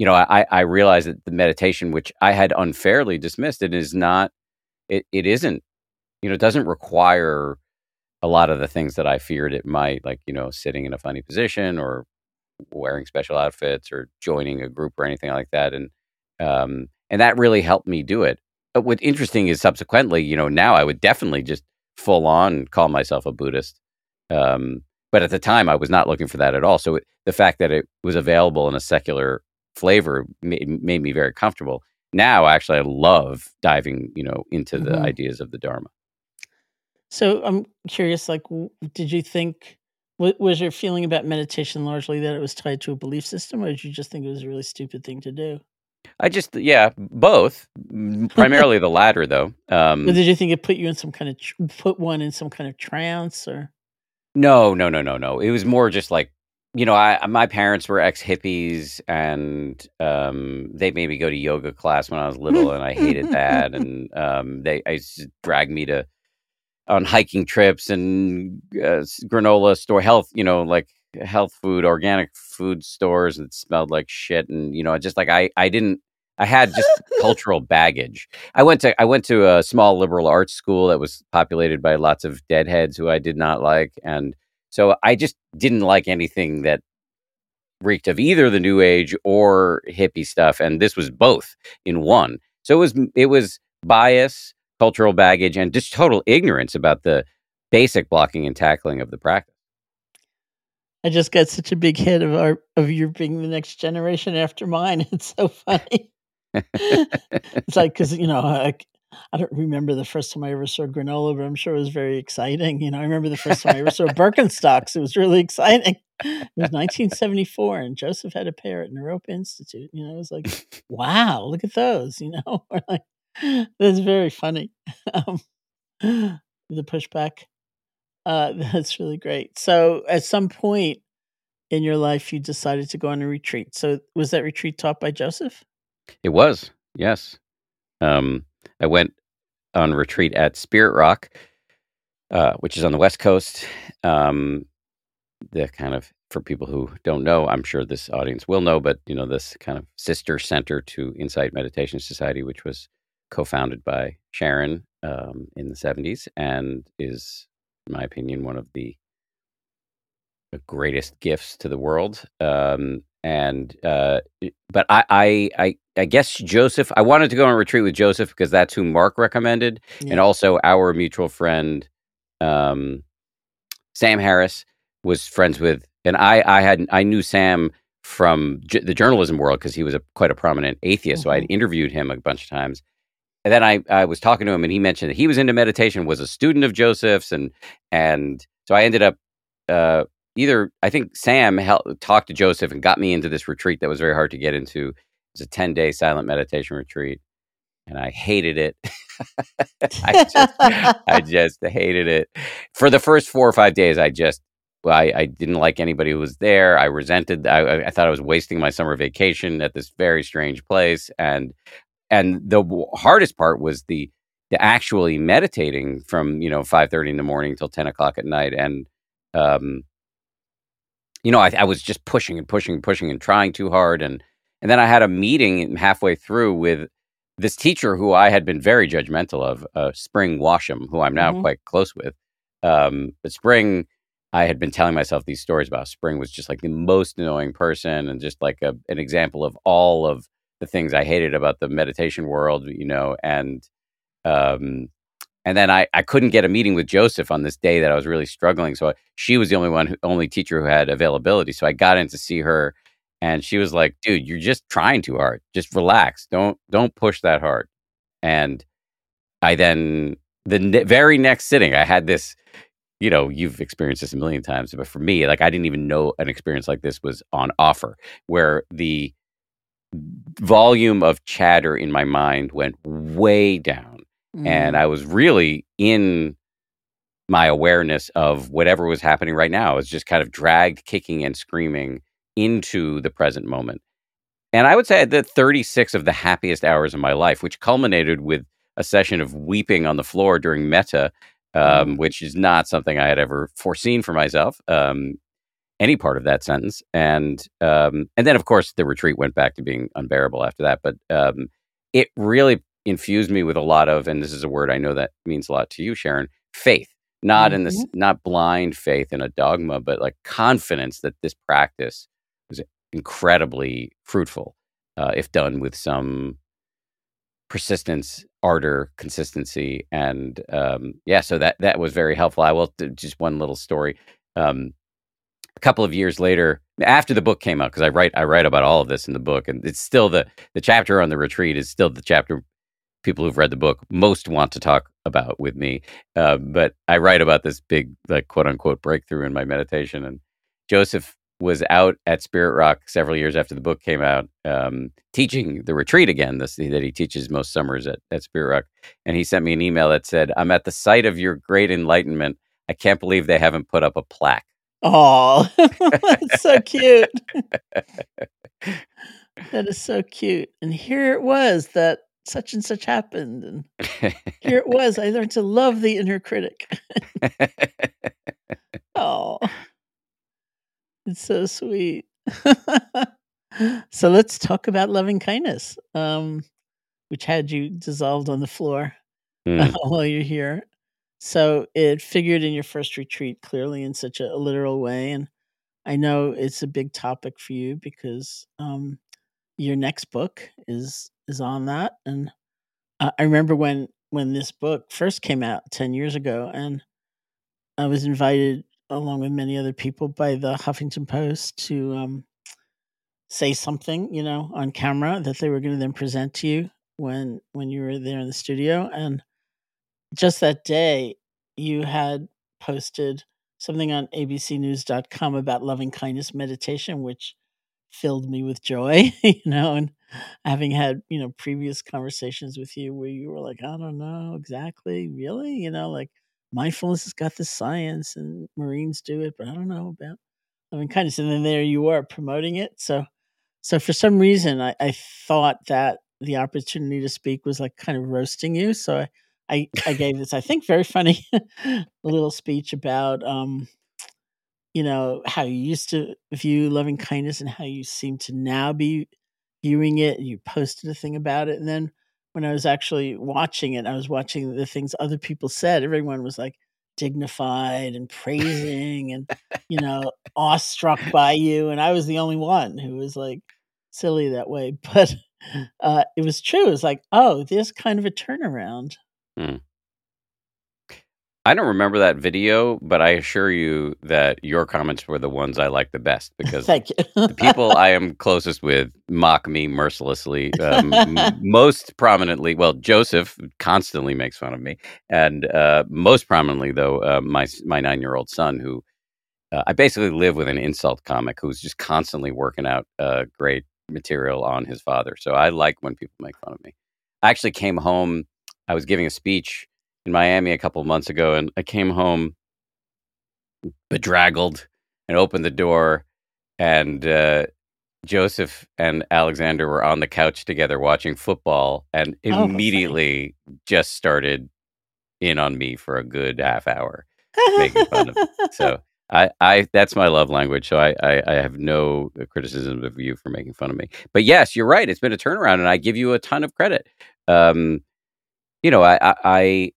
you know, I, I realized that the meditation, which I had unfairly dismissed, it is not, it, it isn't, you know, it doesn't require a lot of the things that I feared it might, like you know, sitting in a funny position or wearing special outfits or joining a group or anything like that. And um, and that really helped me do it. But what's interesting is subsequently, you know, now I would definitely just full on call myself a Buddhist. Um, but at the time, I was not looking for that at all. So it, the fact that it was available in a secular flavor made, made me very comfortable. Now, actually, I love diving, you know, into the mm-hmm. ideas of the Dharma. So I'm curious, like, did you think was your feeling about meditation largely that it was tied to a belief system, or did you just think it was a really stupid thing to do? I just, yeah, both. Primarily the latter, though. Um, but did you think it put you in some kind of tr- put one in some kind of trance, or? No, no, no, no, no. It was more just like you know, I my parents were ex hippies, and um, they made me go to yoga class when I was little, and I hated that. And um, they I dragged me to on hiking trips and uh, granola store health, you know, like health food, organic food stores that smelled like shit. And, you know, just like I, I didn't, I had just cultural baggage. I went to, I went to a small liberal arts school that was populated by lots of deadheads who I did not like. And so I just didn't like anything that reeked of either the new age or hippie stuff. And this was both in one. So it was, it was bias cultural baggage, and just total ignorance about the basic blocking and tackling of the practice. I just got such a big hit of our of your being the next generation after mine. It's so funny. it's like because you know I, I don't remember the first time I ever saw granola, but I'm sure it was very exciting. You know, I remember the first time I ever saw Birkenstocks. It was really exciting. It was 1974, and Joseph had a pair at Naropa Institute. You know, it was like, wow, look at those. You know, like that's very funny. Um, the pushback. Uh, that's really great. So, at some point in your life, you decided to go on a retreat. So, was that retreat taught by Joseph? It was, yes. Um, I went on retreat at Spirit Rock, uh, which is on the West Coast. Um, the kind of for people who don't know, I'm sure this audience will know, but you know this kind of sister center to Insight Meditation Society, which was co-founded by Sharon um, in the 70s and is, in my opinion, one of the, the greatest gifts to the world. Um, and uh, but I, I, I I guess Joseph. I wanted to go on a retreat with Joseph because that's who Mark recommended, yeah. and also our mutual friend um, Sam Harris was friends with, and I I had I knew Sam from j- the journalism world because he was a quite a prominent atheist. Mm-hmm. So I had interviewed him a bunch of times, and then I, I was talking to him and he mentioned that he was into meditation, was a student of Joseph's, and and so I ended up uh, either I think Sam helped, talked to Joseph and got me into this retreat that was very hard to get into. It was a ten day silent meditation retreat, and I hated it. I just I just hated it. For the first four or five days, I just well, I, I didn't like anybody who was there. I resented. I, I thought I was wasting my summer vacation at this very strange place, and and the hardest part was the the actually meditating from you know five thirty in the morning till ten o'clock at night, and um, you know I, I was just pushing and pushing and pushing and trying too hard, and and then I had a meeting halfway through with this teacher who I had been very judgmental of, uh, Spring Washam, who I'm now mm-hmm. quite close with. Um, but Spring, I had been telling myself these stories about Spring was just like the most annoying person and just like a, an example of all of the things I hated about the meditation world, you know, and um, and then I, I couldn't get a meeting with Joseph on this day that I was really struggling. So she was the only one, who, only teacher who had availability. So I got in to see her, and she was like, "Dude, you're just trying too hard. Just relax. Don't don't push that hard." And I then the ne- very next sitting, I had this you know, you've experienced this a million times, but for me, like I didn't even know an experience like this was on offer, where the volume of chatter in my mind went way down, Mm. and I was really in my awareness of whatever was happening right now. I was just kind of dragged, kicking and screaming into the present moment. And I would say that 36 of the happiest hours of my life, which culminated with a session of weeping on the floor during metta, um, Mm. which is not something I had ever foreseen for myself. Um, any part of that sentence, and um, and then of course the retreat went back to being unbearable after that. But um, it really infused me with a lot of, and this is a word I know that means a lot to you, Sharon, faith. Not in this, not blind faith in a dogma, but like confidence that this practice was incredibly fruitful uh, if done with some persistence, ardor, consistency, and um, yeah. So that that was very helpful. I will just one little story. Um, couple of years later, after the book came out, because I write I write about all of this in the book, and it's still the the chapter on the retreat is still the chapter people who've read the book most want to talk about with me. Uh, but I write about this big like quote unquote breakthrough in my meditation, and Joseph was out at Spirit Rock several years after the book came out, um, teaching the retreat again. This that he teaches most summers at, at Spirit Rock, and he sent me an email that said, "I'm at the site of your great enlightenment. I can't believe they haven't put up a plaque." Oh, that's so cute. that is so cute. And here it was that such and such happened. And here it was. I learned to love the inner critic. oh, it's so sweet. so let's talk about loving kindness, um, which had you dissolved on the floor Mm. while you're here. So it figured in your first retreat clearly in such a, a literal way. And I know it's a big topic for you because um, your next book is is on that. And I remember when when this book first came out ten years ago, and I was invited along with many other people by the Huffington Post to um, say something, you know, on camera that they were going to then present to you when when you were there in the studio. And just that day, you had posted something on abcnews.com about loving kindness meditation, which filled me with joy, you know, and having had, you know, previous conversations with you where you were like, I don't know exactly, really, you know, like mindfulness has got the science and Marines do it, but I don't know about loving kindness. And then there you are promoting it. So, so for some reason, I, I thought that the opportunity to speak was like kind of roasting you. So I, I, I gave this, I think, very funny little speech about, um, you know, how you used to view loving kindness and how you seem to now be viewing it. And you posted a thing about it. And then when I was actually watching it, I was watching the things other people said. Everyone was like dignified and praising and, you know, awestruck by you. And I was the only one who was like silly that way. But uh, it was true. It was like, oh, there's kind of a turnaround. I don't remember that video, but I assure you that your comments were the ones I liked the best because the people I am closest with mock me mercilessly. Um, most prominently, well, Joseph constantly makes fun of me, and uh, most prominently, though, uh, my my nine year old son, who uh, I basically live with an insult comic who's just constantly working out uh, great material on his father. So I like when people make fun of me. I actually came home. I was giving a speech in Miami a couple of months ago, and I came home bedraggled and opened the door, and uh, Joseph and Alexander were on the couch together watching football, and Oh, immediately just started in on me for a good half hour. making fun of So I, I that's my love language. So I, I, I have no criticism of you for making fun of me. But yes, you're right. It's been a turnaround, and I give you a ton of credit. Um, you know, I, I, I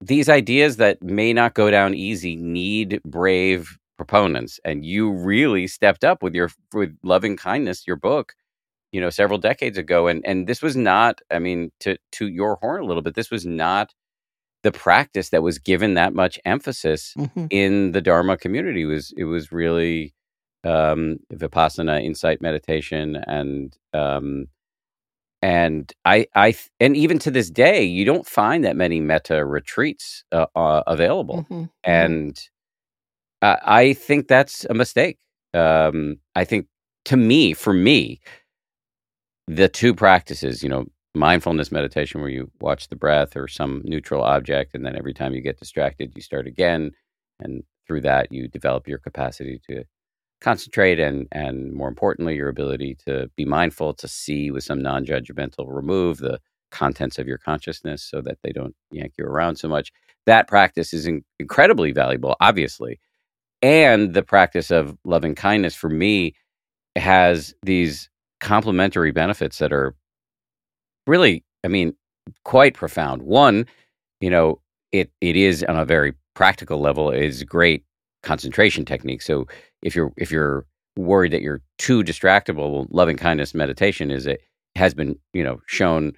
these ideas that may not go down easy need brave proponents, and you really stepped up with your with loving kindness. Your book, you know, several decades ago, and and this was not. I mean, to to your horn a little bit. This was not the practice that was given that much emphasis Mhm. in the Dharma community. It was it was really um, vipassana, insight meditation, and um, and I, I, and even to this day, you don't find that many metta retreats uh, uh, available, Mhm, mhm. and I, I think that's a mistake. Um, I think to me, for me, the two practices, you know, mindfulness meditation, where you watch the breath or some neutral object, and then every time you get distracted, you start again, and through that, you develop your capacity to concentrate and and more importantly your ability to be mindful to see with some non-judgmental remove the contents of your consciousness so that they don't yank you around so much. That practice is in- incredibly valuable obviously and the practice of loving kindness for me has these complementary benefits that are really i mean quite profound. One you know it it is on a very practical level is great concentration technique. So if you're if you're worried that you're too distractible well, loving kindness meditation is it has been you know shown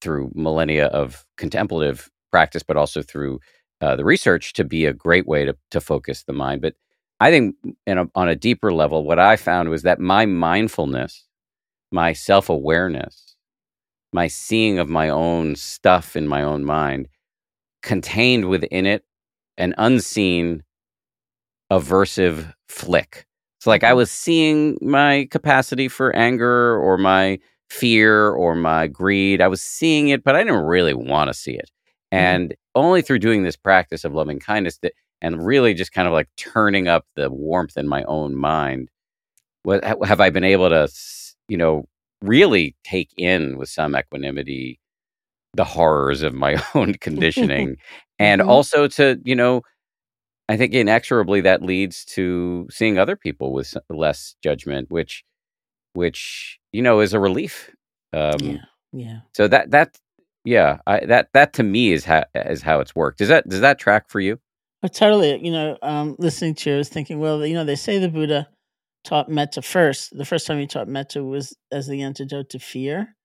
through millennia of contemplative practice but also through uh, the research to be a great way to to focus the mind. But i think in a, on a deeper level what i found was that my mindfulness my self-awareness my seeing of my own stuff in my own mind contained within it an unseen aversive flick. So, like, I was seeing my capacity for anger or my fear or my greed. I was seeing it, but I didn't really want to see it. And only through doing this practice of loving kindness that, and really just kind of like turning up the warmth in my own mind, what have I been able to, you know, really take in with some equanimity the horrors of my own conditioning and Mhm. also to, you know, I think inexorably that leads to seeing other people with less judgment, which, which you know, is a relief. Um, yeah, yeah. So that that yeah, I, that that to me is how is how it's worked. Does that does that track for you? Oh, totally. You know, um, listening to you, I was thinking, well, you know, they say the Buddha taught metta first. The first time he taught metta was as the antidote to fear.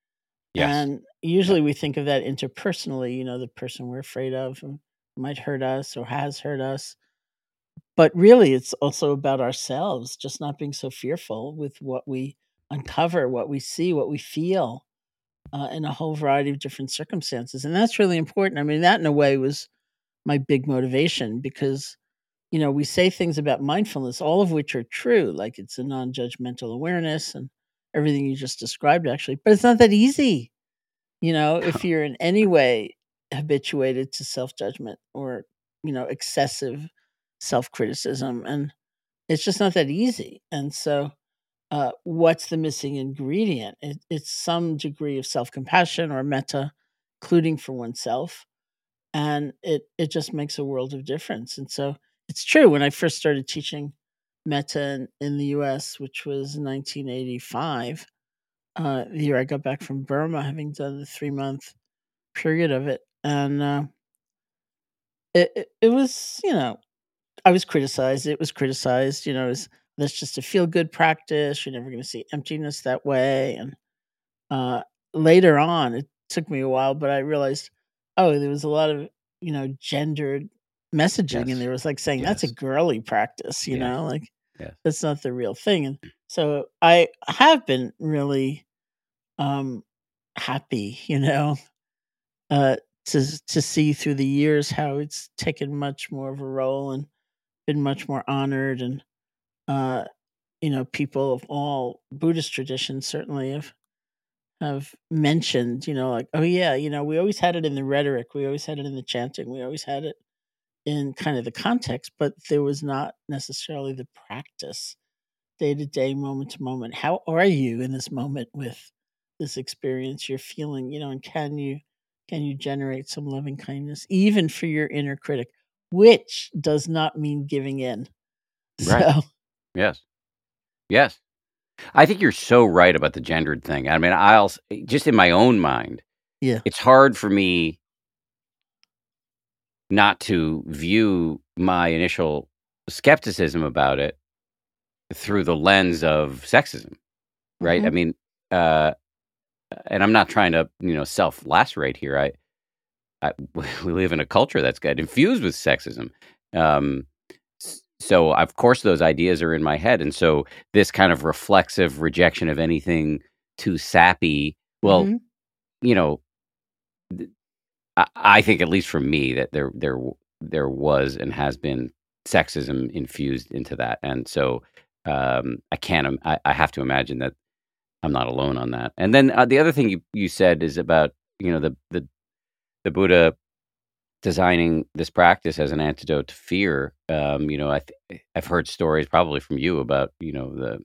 Yes. And usually we think of that interpersonally, you know, the person we're afraid of might hurt us or has hurt us. But really, it's also about ourselves, just not being so fearful with what we uncover, what we see, what we feel uh, in a whole variety of different circumstances. And that's really important. I mean, that in a way was my big motivation because, you know, we say things about mindfulness, all of which are true, like it's a non judgmental awareness and everything you just described, actually. But it's not that easy. You know, if you're in any way habituated to self judgment or, you know, excessive self criticism, and it's just not that easy. And so, uh, what's the missing ingredient? It, it's some degree of self compassion or metta, including for oneself. And it, it just makes a world of difference. And so, it's true. When I first started teaching metta in, in the US, which was 1985, uh, the year I got back from Burma, having done the three month period of it. And uh, it, it, it was, you know, I was criticized. It was criticized, you know, as that's just a feel good practice. You're never going to see emptiness that way. And uh, later on, it took me a while, but I realized, oh, there was a lot of, you know, gendered messaging. Yes. And there was like saying, that's a girly practice, you Yes. know, like Yes. that's not the real thing. And so I have been really um, happy, you know, uh, to to see through the years how it's taken much more of a role and been much more honored, and uh, you know, people of all Buddhist traditions certainly have have mentioned, you know, like, oh yeah, you know, we always had it in the rhetoric, we always had it in the chanting, we always had it in kind of the context, but there was not necessarily the practice day to day, moment to moment. How are you in this moment with this experience you're feeling, you know, and can you can you generate some loving kindness even for your inner critic, which does not mean giving in. Right. So Yes. Yes. I think you're so right about the gendered thing. I mean, I'll just in my own mind, yeah. it's hard for me not to view my initial skepticism about it through the lens of sexism, right? I Mhm. mean, uh, and I'm not trying to, you know, self lacerate here. I, I, we live in a culture that's got infused with sexism. Um, so of course those ideas are in my head, and so this kind of reflexive rejection of anything too sappy. Well, Mhm. you know, I, I think at least for me that there there there was and has been sexism infused into that, and so um, I can't. I, I have to imagine that I'm not alone on that. And then uh, the other thing you you said is about you know the the the Buddha designing this practice as an antidote to fear. Um, you know, I th- I've heard stories probably from you about you know the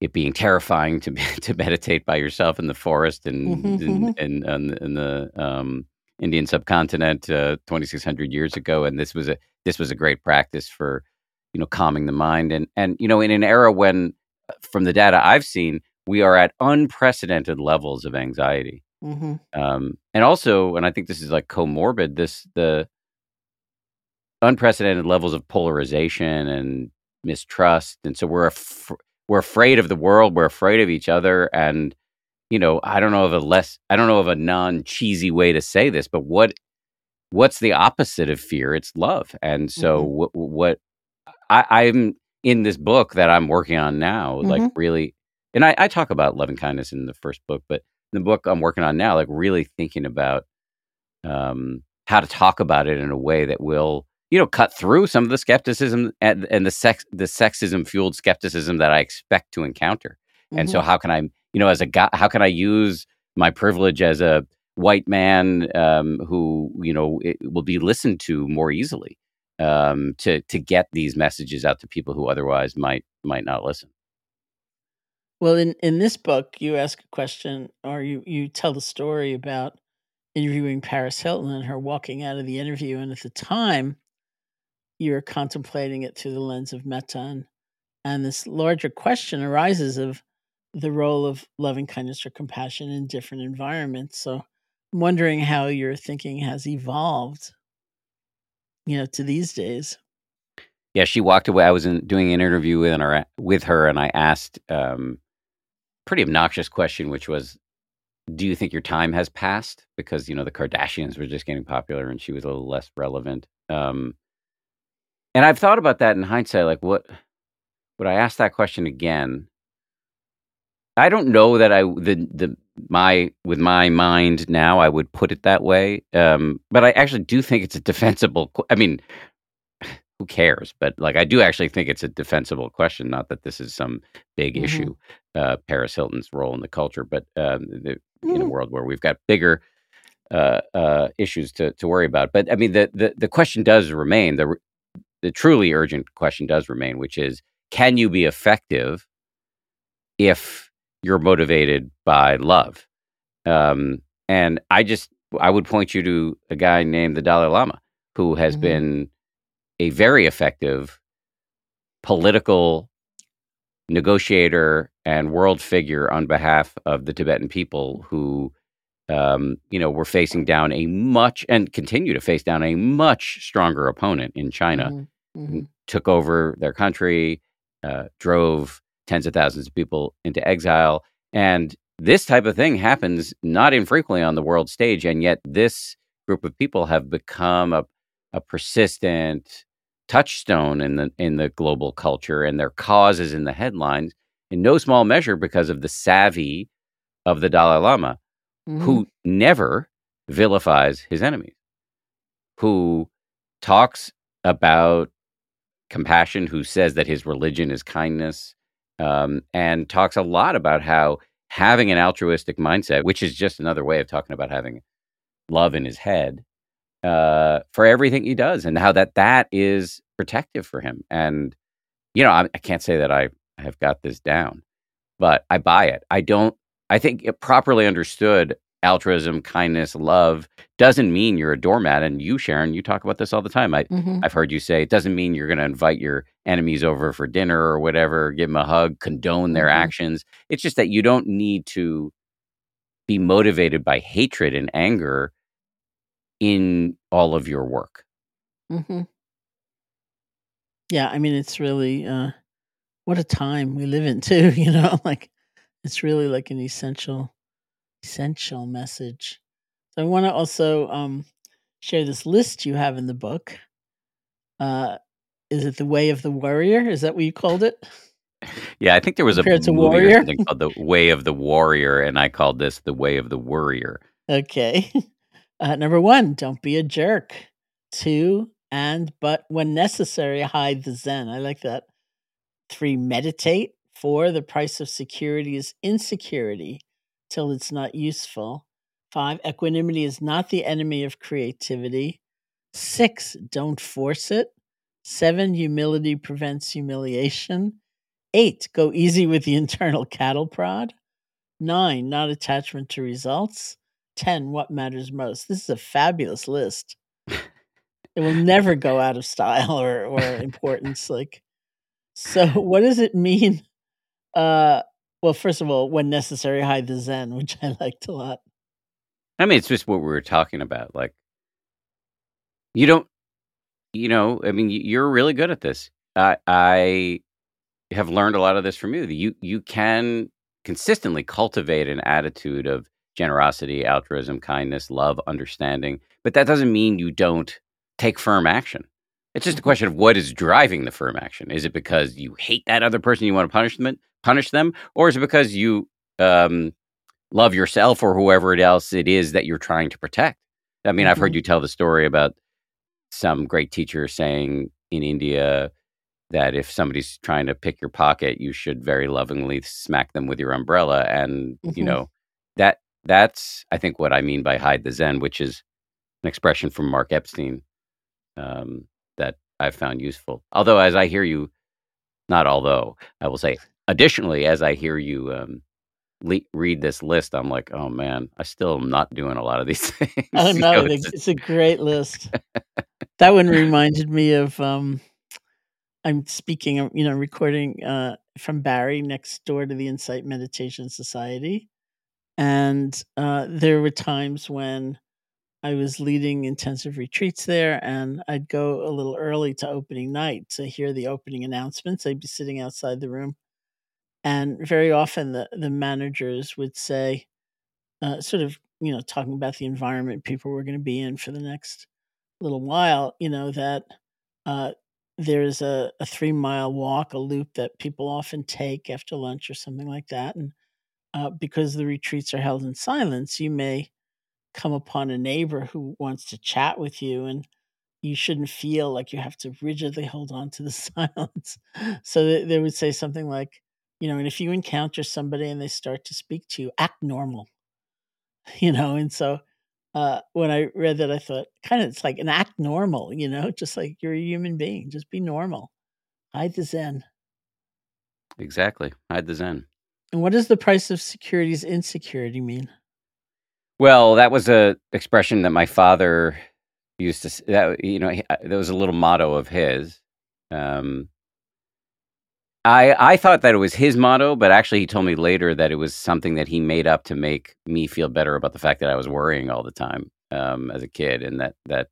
it being terrifying to to meditate by yourself in the forest and Mhm, in, mhm. in, in the um, Indian subcontinent uh, 2,600 years ago, and this was a this was a great practice for you know calming the mind and and you know in an era when uh, from the data I've seen we are at unprecedented levels of anxiety hmm um, and also and I think this is like comorbid this the unprecedented levels of polarization and mistrust and so we're af- we're afraid of the world we're afraid of each other and you know i don't know of a less i don't know of a non cheesy way to say this but what what's the opposite of fear it's love and so Mhm. what what I, i'm in this book that i'm working on now like Mhm. really and I, I talk about love and kindness in the first book but the book i'm working on now like really thinking about um how to talk about it in a way that will you know cut through some of the skepticism and, and the sex the sexism fueled skepticism that i expect to encounter and so Mhm. how can i you know as a guy how can i use my privilege as a white man um, who you know it will be listened to more easily um, to to get these messages out to people who otherwise might might not listen Well, in in this book, you ask a question, or you you tell the story about interviewing Paris Hilton and her walking out of the interview, and at the time, you're contemplating it through the lens of metta, and, and this larger question arises of the role of loving kindness or compassion in different environments. So, I'm wondering how your thinking has evolved, you know, to these days. yeah she walked away i was in, doing an interview with her with her and i asked um pretty obnoxious question which was do you think your time has passed? Because you know the kardashians were just getting popular and she was a little less relevant um and i've thought about that in hindsight like what would i ask that question again i don't know that i the the my with my mind now i would put it that way um but i actually do think it's a defensible i mean who cares? But like i do actually think it's a defensible question not that this is some big Mhm. issue uh paris hilton's role in the culture but um the, in a Mm. world where we've got bigger uh, uh, issues to, to worry about. But I mean, the, the, the question does remain the the truly urgent question does remain, which is, can you be effective if you're motivated by love? Um, and I just I would point you to a guy named the Dalai Lama, who has Mhm. been a very effective political negotiator and world figure on behalf of the Tibetan people who, um, you know, were facing down a much and continue to face down a much stronger opponent in China. Mhm. Mhm. Took over their country, uh, drove tens of thousands of people into exile, and this type of thing happens not infrequently on the world stage. And yet, this group of people have become a, a persistent touchstone in the in the global culture, and their cause is in the headlines in no small measure because of the savvy of the Dalai Lama, Mhm. who never vilifies his enemies, who talks about compassion, who says that his religion is kindness, um, and talks a lot about how having an altruistic mindset, which is just another way of talking about having love in his head, uh, for everything he does, and how that that is protective for him. And you know, I, I can't say that I have got this down, but I buy it. I don't. I think it properly understood altruism, kindness, love doesn't mean you're a doormat. And you, Sharon, you talk about this all the time. I, Mhm. I've heard you say it doesn't mean you're going to invite your enemies over for dinner or whatever, give them a hug, condone their Mhm. actions. It's just that you don't need to be motivated by hatred and anger in all of your work. Mhm. Yeah, I mean, it's really uh, what a time we live in, too. You know, like it's really like an essential, essential message. So I want to also um, share this list you have in the book. Uh, is it the way of the warrior? Is that what you called it? Yeah, I think there was a Compared movie or Warrior? called The Way of the Warrior, and I called this The Way of the Worrier. Okay. Uh, number one, don't be a jerk. Two, and but when necessary, hide the Zen. I like that. Three, meditate. Four, the price of security is insecurity till it's not useful. Five, equanimity is not the enemy of creativity. Six, don't force it. Seven, humility prevents humiliation. Eight, go easy with the internal cattle prod. Nine, not attachment to results. 10 what matters most this is a fabulous list it will never go out of style or, or importance like so what does it mean uh well first of all when necessary hide the zen which i liked a lot I mean, it's just what we were talking about. Like, you don't, you know, I mean, you're really good at this. I, I have learned a lot of this from you. You, you can consistently cultivate an attitude of generosity, altruism, kindness, love, understanding, but that doesn't mean you don't take firm action. It's just a question of what is driving the firm action. Is it because you hate that other person, you want to punish them, punish them, or is it because you um, love yourself or whoever else it is that you're trying to protect? I mean, I've heard Mhm. you tell the story about some great teacher saying in India that if somebody's trying to pick your pocket, you should very lovingly smack them with your umbrella. And you Mhm. know that that's I think what I mean by hide the Zen, which is an expression from Mark Epstein um, that I've found useful. Although, as I hear you, not although I will say, additionally, as I hear you um, le- read this list, I'm like, oh man, I still am not doing a lot of these things. oh You know, it's, it's a great list that one reminded me of um i'm speaking you know recording uh from Barre next door to the insight meditation society and uh there were times when I was leading intensive retreats there, and I'd go a little early to opening night to hear the opening announcements. I'd be sitting outside the room, and very often the the managers would say, uh, sort of, you know, talking about the environment people were going to be in for the next little while. You know that uh, there's a, a three mile walk, a loop that people often take after lunch or something like that, and uh, because the retreats are held in silence, you may come upon a neighbor who wants to chat with you and you shouldn't feel like you have to rigidly hold on to the silence. So they, would say something like, you know, and if you encounter somebody and they start to speak to you, act normal, you know. And so uh, when I read that, I thought, kind of, it's like an act normal, you know, just like you're a human being, just be normal, hide the Zen. exactly hide the Zen. And what does the price of securities insecurity mean? Well, that was a expression that my father used to. That you know, that was a little motto of his. Um, I I thought that it was his motto, but actually, he told me later that it was something that he made up to make me feel better about the fact that I was worrying all the time um, as a kid, and that that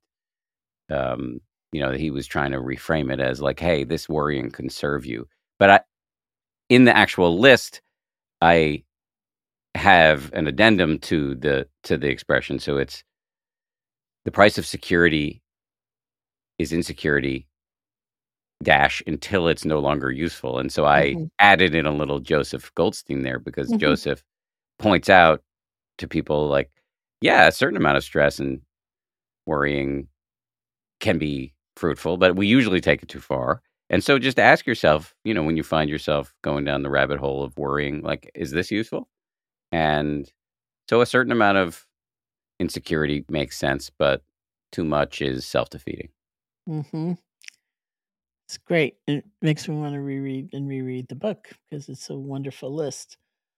um, you know that he was trying to reframe it as like, "Hey, this worrying can serve you." But I, in the actual list, I have an addendum to the to the expression. So it's the price of security is insecurity dash until it's no longer useful. And so I Mhm. added in a little Joseph Goldstein there because Mhm. Joseph points out to people like, yeah, a certain amount of stress and worrying can be fruitful, but we usually take it too far. And so just ask yourself, you know, when you find yourself going down the rabbit hole of worrying, like, is this useful? And so a certain amount of insecurity makes sense, but too much is self defeating. Mm-hmm. It's great. It makes me want to reread and reread the book because it's a wonderful list.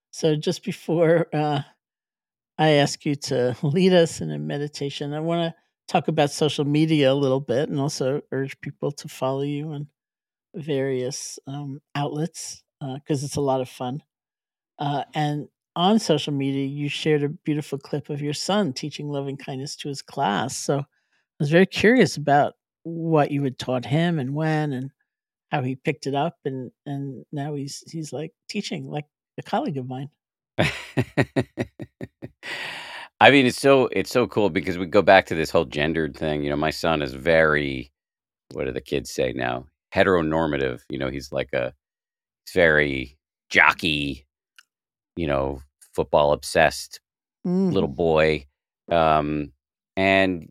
So, just before uh, I ask you to lead us in a meditation, I want to talk about social media a little bit and also urge people to follow you on various um, outlets because it's a lot of fun. Uh, and on social media, you shared a beautiful clip of your son teaching loving kindness to his class. So, I was very curious about what you had taught him and when and how he picked it up and and now he's he's like teaching like a colleague of mine I mean, it's so it's so cool because we go back to this whole gendered thing. You know, my son is very what do the kids say now? Heteronormative. You know, he's like a he's very jockey, you know, football obsessed Mm. little boy, um, and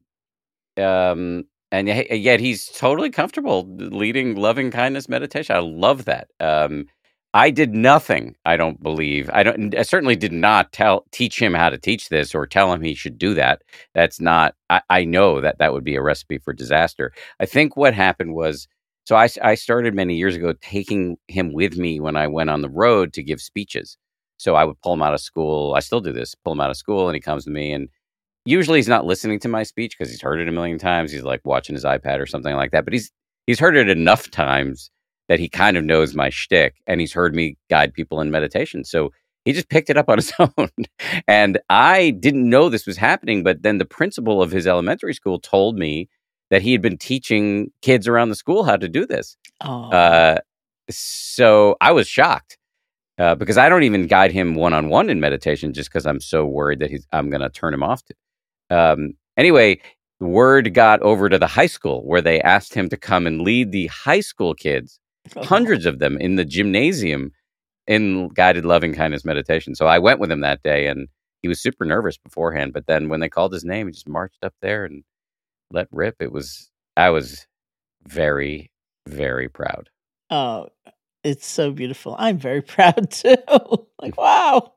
um, and yet he's totally comfortable leading loving kindness meditation. I love that. Um, I did nothing. I don't believe. I don't. I certainly did not tell teach him how to teach this or tell him he should do that. That's not. I, I know that that would be a recipe for disaster. I think what happened was. So I, I started many years ago taking him with me when I went on the road to give speeches. So I would pull him out of school. I still do this. Pull him out of school, and he comes to me, and usually he's not listening to my speech because he's heard it a million times. He's like watching his iPad or something like that. But he's he's heard it enough times that he kind of knows my shtick, and he's heard me guide people in meditation. So he just picked it up on his own, and I didn't know this was happening. But then the principal of his elementary school told me that he had been teaching kids around the school how to do this. Oh, Uh, so I was shocked uh, because I don't even guide him one on one in meditation just because I'm so worried that he's I'm going to turn him off. To. Um, anyway, word got over to the high school where they asked him to come and lead the high school kids, hundreds of them, in the gymnasium in guided loving kindness meditation. So I went with him that day, and he was super nervous beforehand. But then when they called his name, he just marched up there and let rip. It was I was very very proud. Oh, it's so beautiful. I'm very proud too. like, wow,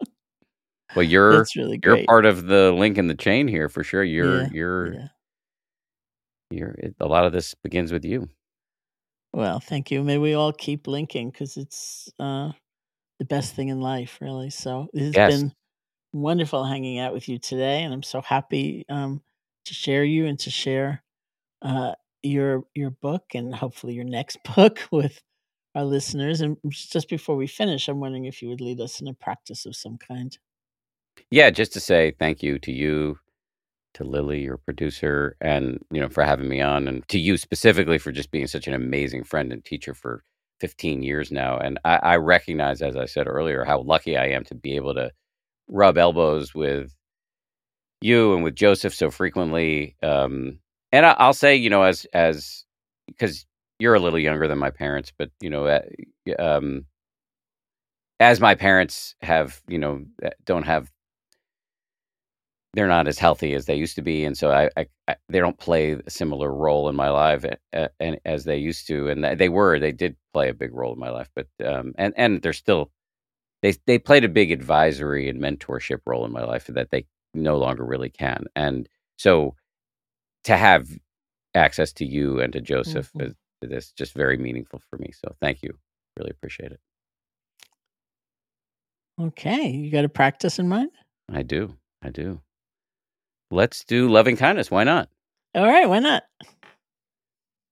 Well, you're that's really you're part of the link in the chain here for sure. You're Yeah, you're Yeah. you're it, a lot of this begins with you. Well, thank you. May we all keep linking because it's uh, the best thing in life, really. So it's Yes. been wonderful hanging out with you today, and I'm so happy um, to share you and to share uh, your your book and hopefully your next book with our listeners. And just before we finish, I'm wondering if you would lead us in a practice of some kind. Yeah, just to say thank you to you, to Lily, your producer, and you know for having me on, and to you specifically for just being such an amazing friend and teacher for 15 years now. And I, I recognize, as I said earlier, how lucky I am to be able to rub elbows with you and with Joseph so frequently. Um, and I, I'll say, you know, as as because you're a little younger than my parents, but you know, uh, um, as my parents have, you know, uh, don't have they're not as healthy as they used to be, and so I, I, I they don't play a similar role in my life uh, and as they used to, and they were they did play a big role in my life, but um, and and they're still they they played a big advisory and mentorship role in my life that they no longer really can, and so to have access to you and to Joseph Mhm. is this just very meaningful for me. So thank you, really appreciate it. Okay, you got a practice in mind? I do, I do. Let's do loving kindness. Why not? All right, why not?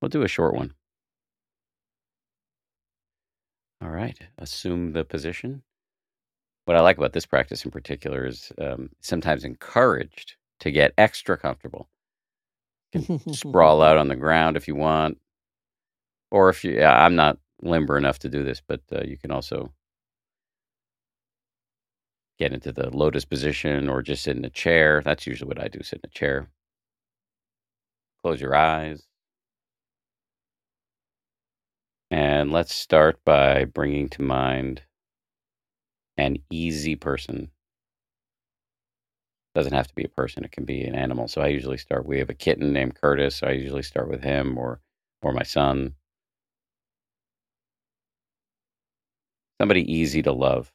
We'll do a short one. All right. Assume the position. What I like about this practice in particular is um, sometimes encouraged to get extra comfortable. Can Sprawl out on the ground if you want, or if you. Yeah, I'm not limber enough to do this, but uh, you can also get into the lotus position or just sit in a chair. That's usually what I do: sit in a chair. Close your eyes. And let's start by bringing to mind an easy person. Doesn't have to be a person, it can be an animal. So I usually start we have a kitten named Curtis, so I usually start with him or or my son. Somebody easy to love.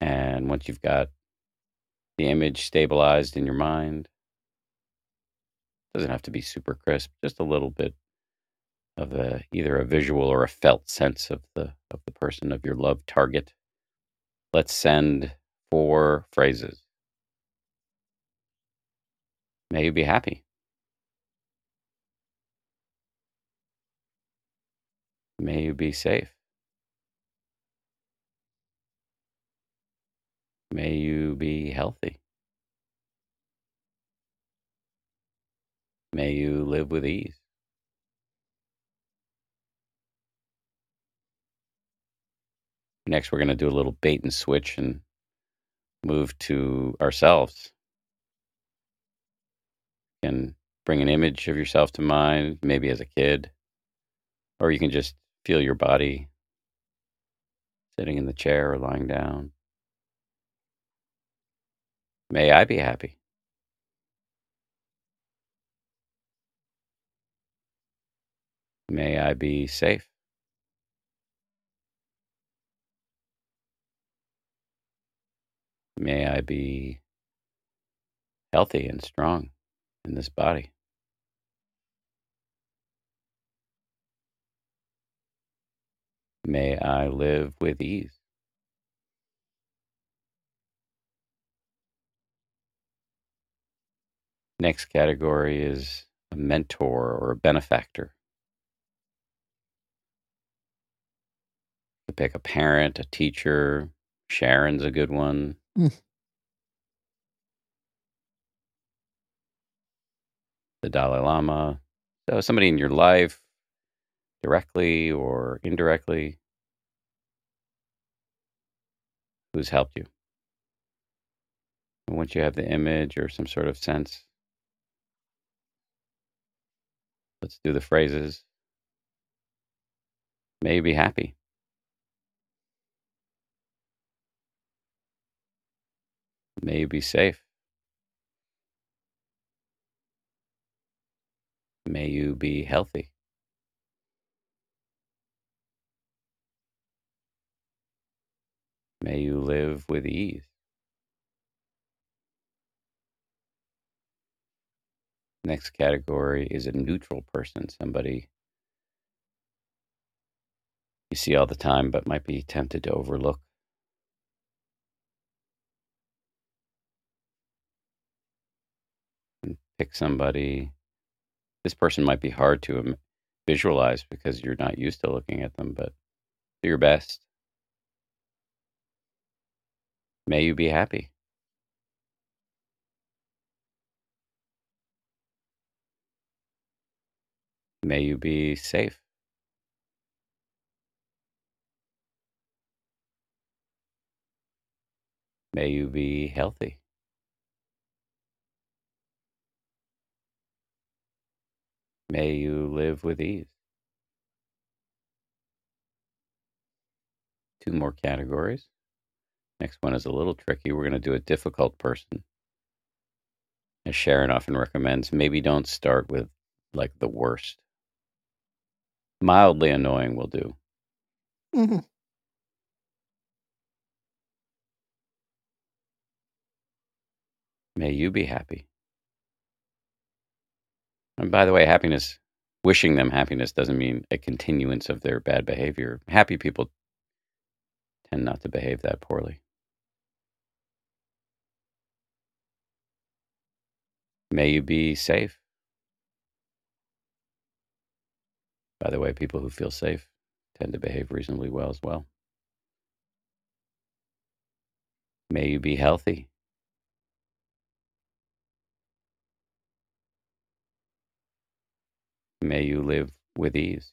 And once you've got the image stabilized in your mind, doesn't have to be super crisp, just a little bit of a either a visual or a felt sense of the of the person of your love target. Let's send four phrases. May you be happy. May you be safe. May you be healthy. May you live with ease. Next, we're going to do a little bait and switch and move to ourselves. And bring an image of yourself to mind, maybe as a kid, Or you can just feel your body sitting in the chair or lying down. May I be happy. May I be safe. May I be healthy and strong in this body. May I live with ease. Next category is a mentor or a benefactor. You pick a parent, a teacher. Sharon's a good one. The Dalai Lama. So somebody in your life, directly or indirectly, who's helped you. And once you have the image or some sort of sense, let's do the phrases. May you be happy. May you be safe. May you be healthy. May you live with ease. Next category is a neutral person, somebody you see all the time but might be tempted to overlook. And pick somebody. This person might be hard to visualize because you're not used to looking at them, but do your best. May you be happy. May you be safe. May you be healthy. May you live with ease. Two more categories. Next one is a little tricky. We're going to do a difficult person. As Sharon often recommends, maybe don't start with like the worst. Mildly annoying will do. Mhm. May you be happy. And by the way, happiness, wishing them happiness doesn't mean a continuance of their bad behavior. Happy people tend not to behave that poorly. May you be safe. By the way, people who feel safe tend to behave reasonably well as well. May you be healthy. May you live with ease.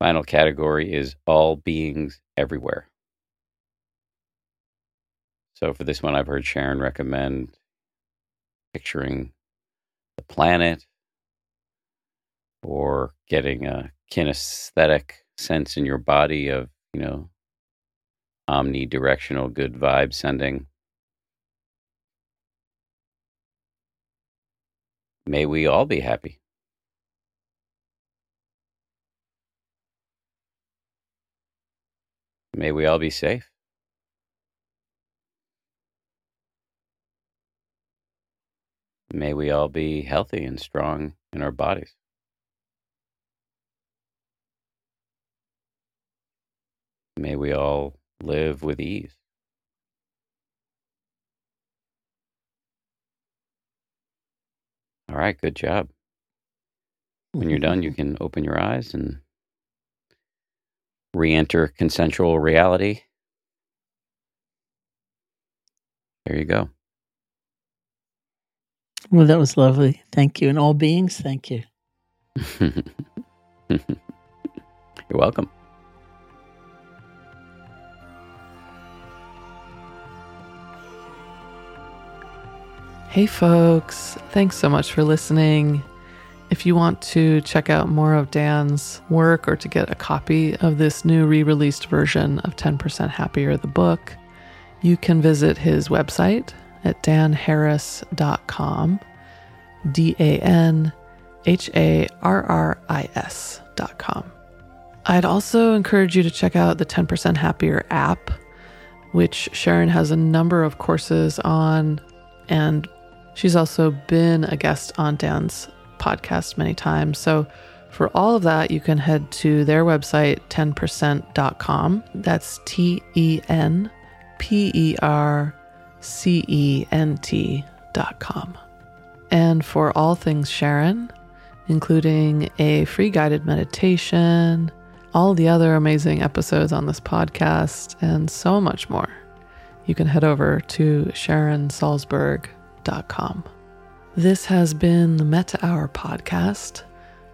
Final category is all beings everywhere. So for this one, I've heard Sharon recommend picturing the planet or getting a kinesthetic sense in your body of, you know, omnidirectional good vibe sending. May we all be happy. May we all be safe. May we all be healthy and strong in our bodies. May we all live with ease. All right, good job. When you're done, you mm-hmm. can open your eyes and re enter consensual reality. There you go. Well, that was lovely. Thank you. And all beings, thank you. You're welcome. Hey, folks. Thanks so much for listening. If you want to check out more of Dan's work or to get a copy of this new re released version of 10% Happier, the book, you can visit his website at danharris.com, D A N H A R R I S.com. I'd also encourage you to check out the 10% Happier app, which Sharon has a number of courses on, and she's also been a guest on Dan's podcast many times. So for all of that, you can head to their website, 10percent.com. That's T E N P E R C E N T.com. And for all things Sharon, including a free guided meditation, all the other amazing episodes on this podcast, and so much more, you can head over to SharonSalzberg.com. This has been the Metta Hour podcast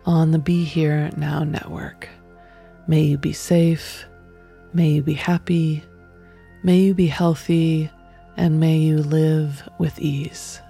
on the Be Here Now network. May you be safe, may you be happy, may you be healthy, and may you live with ease.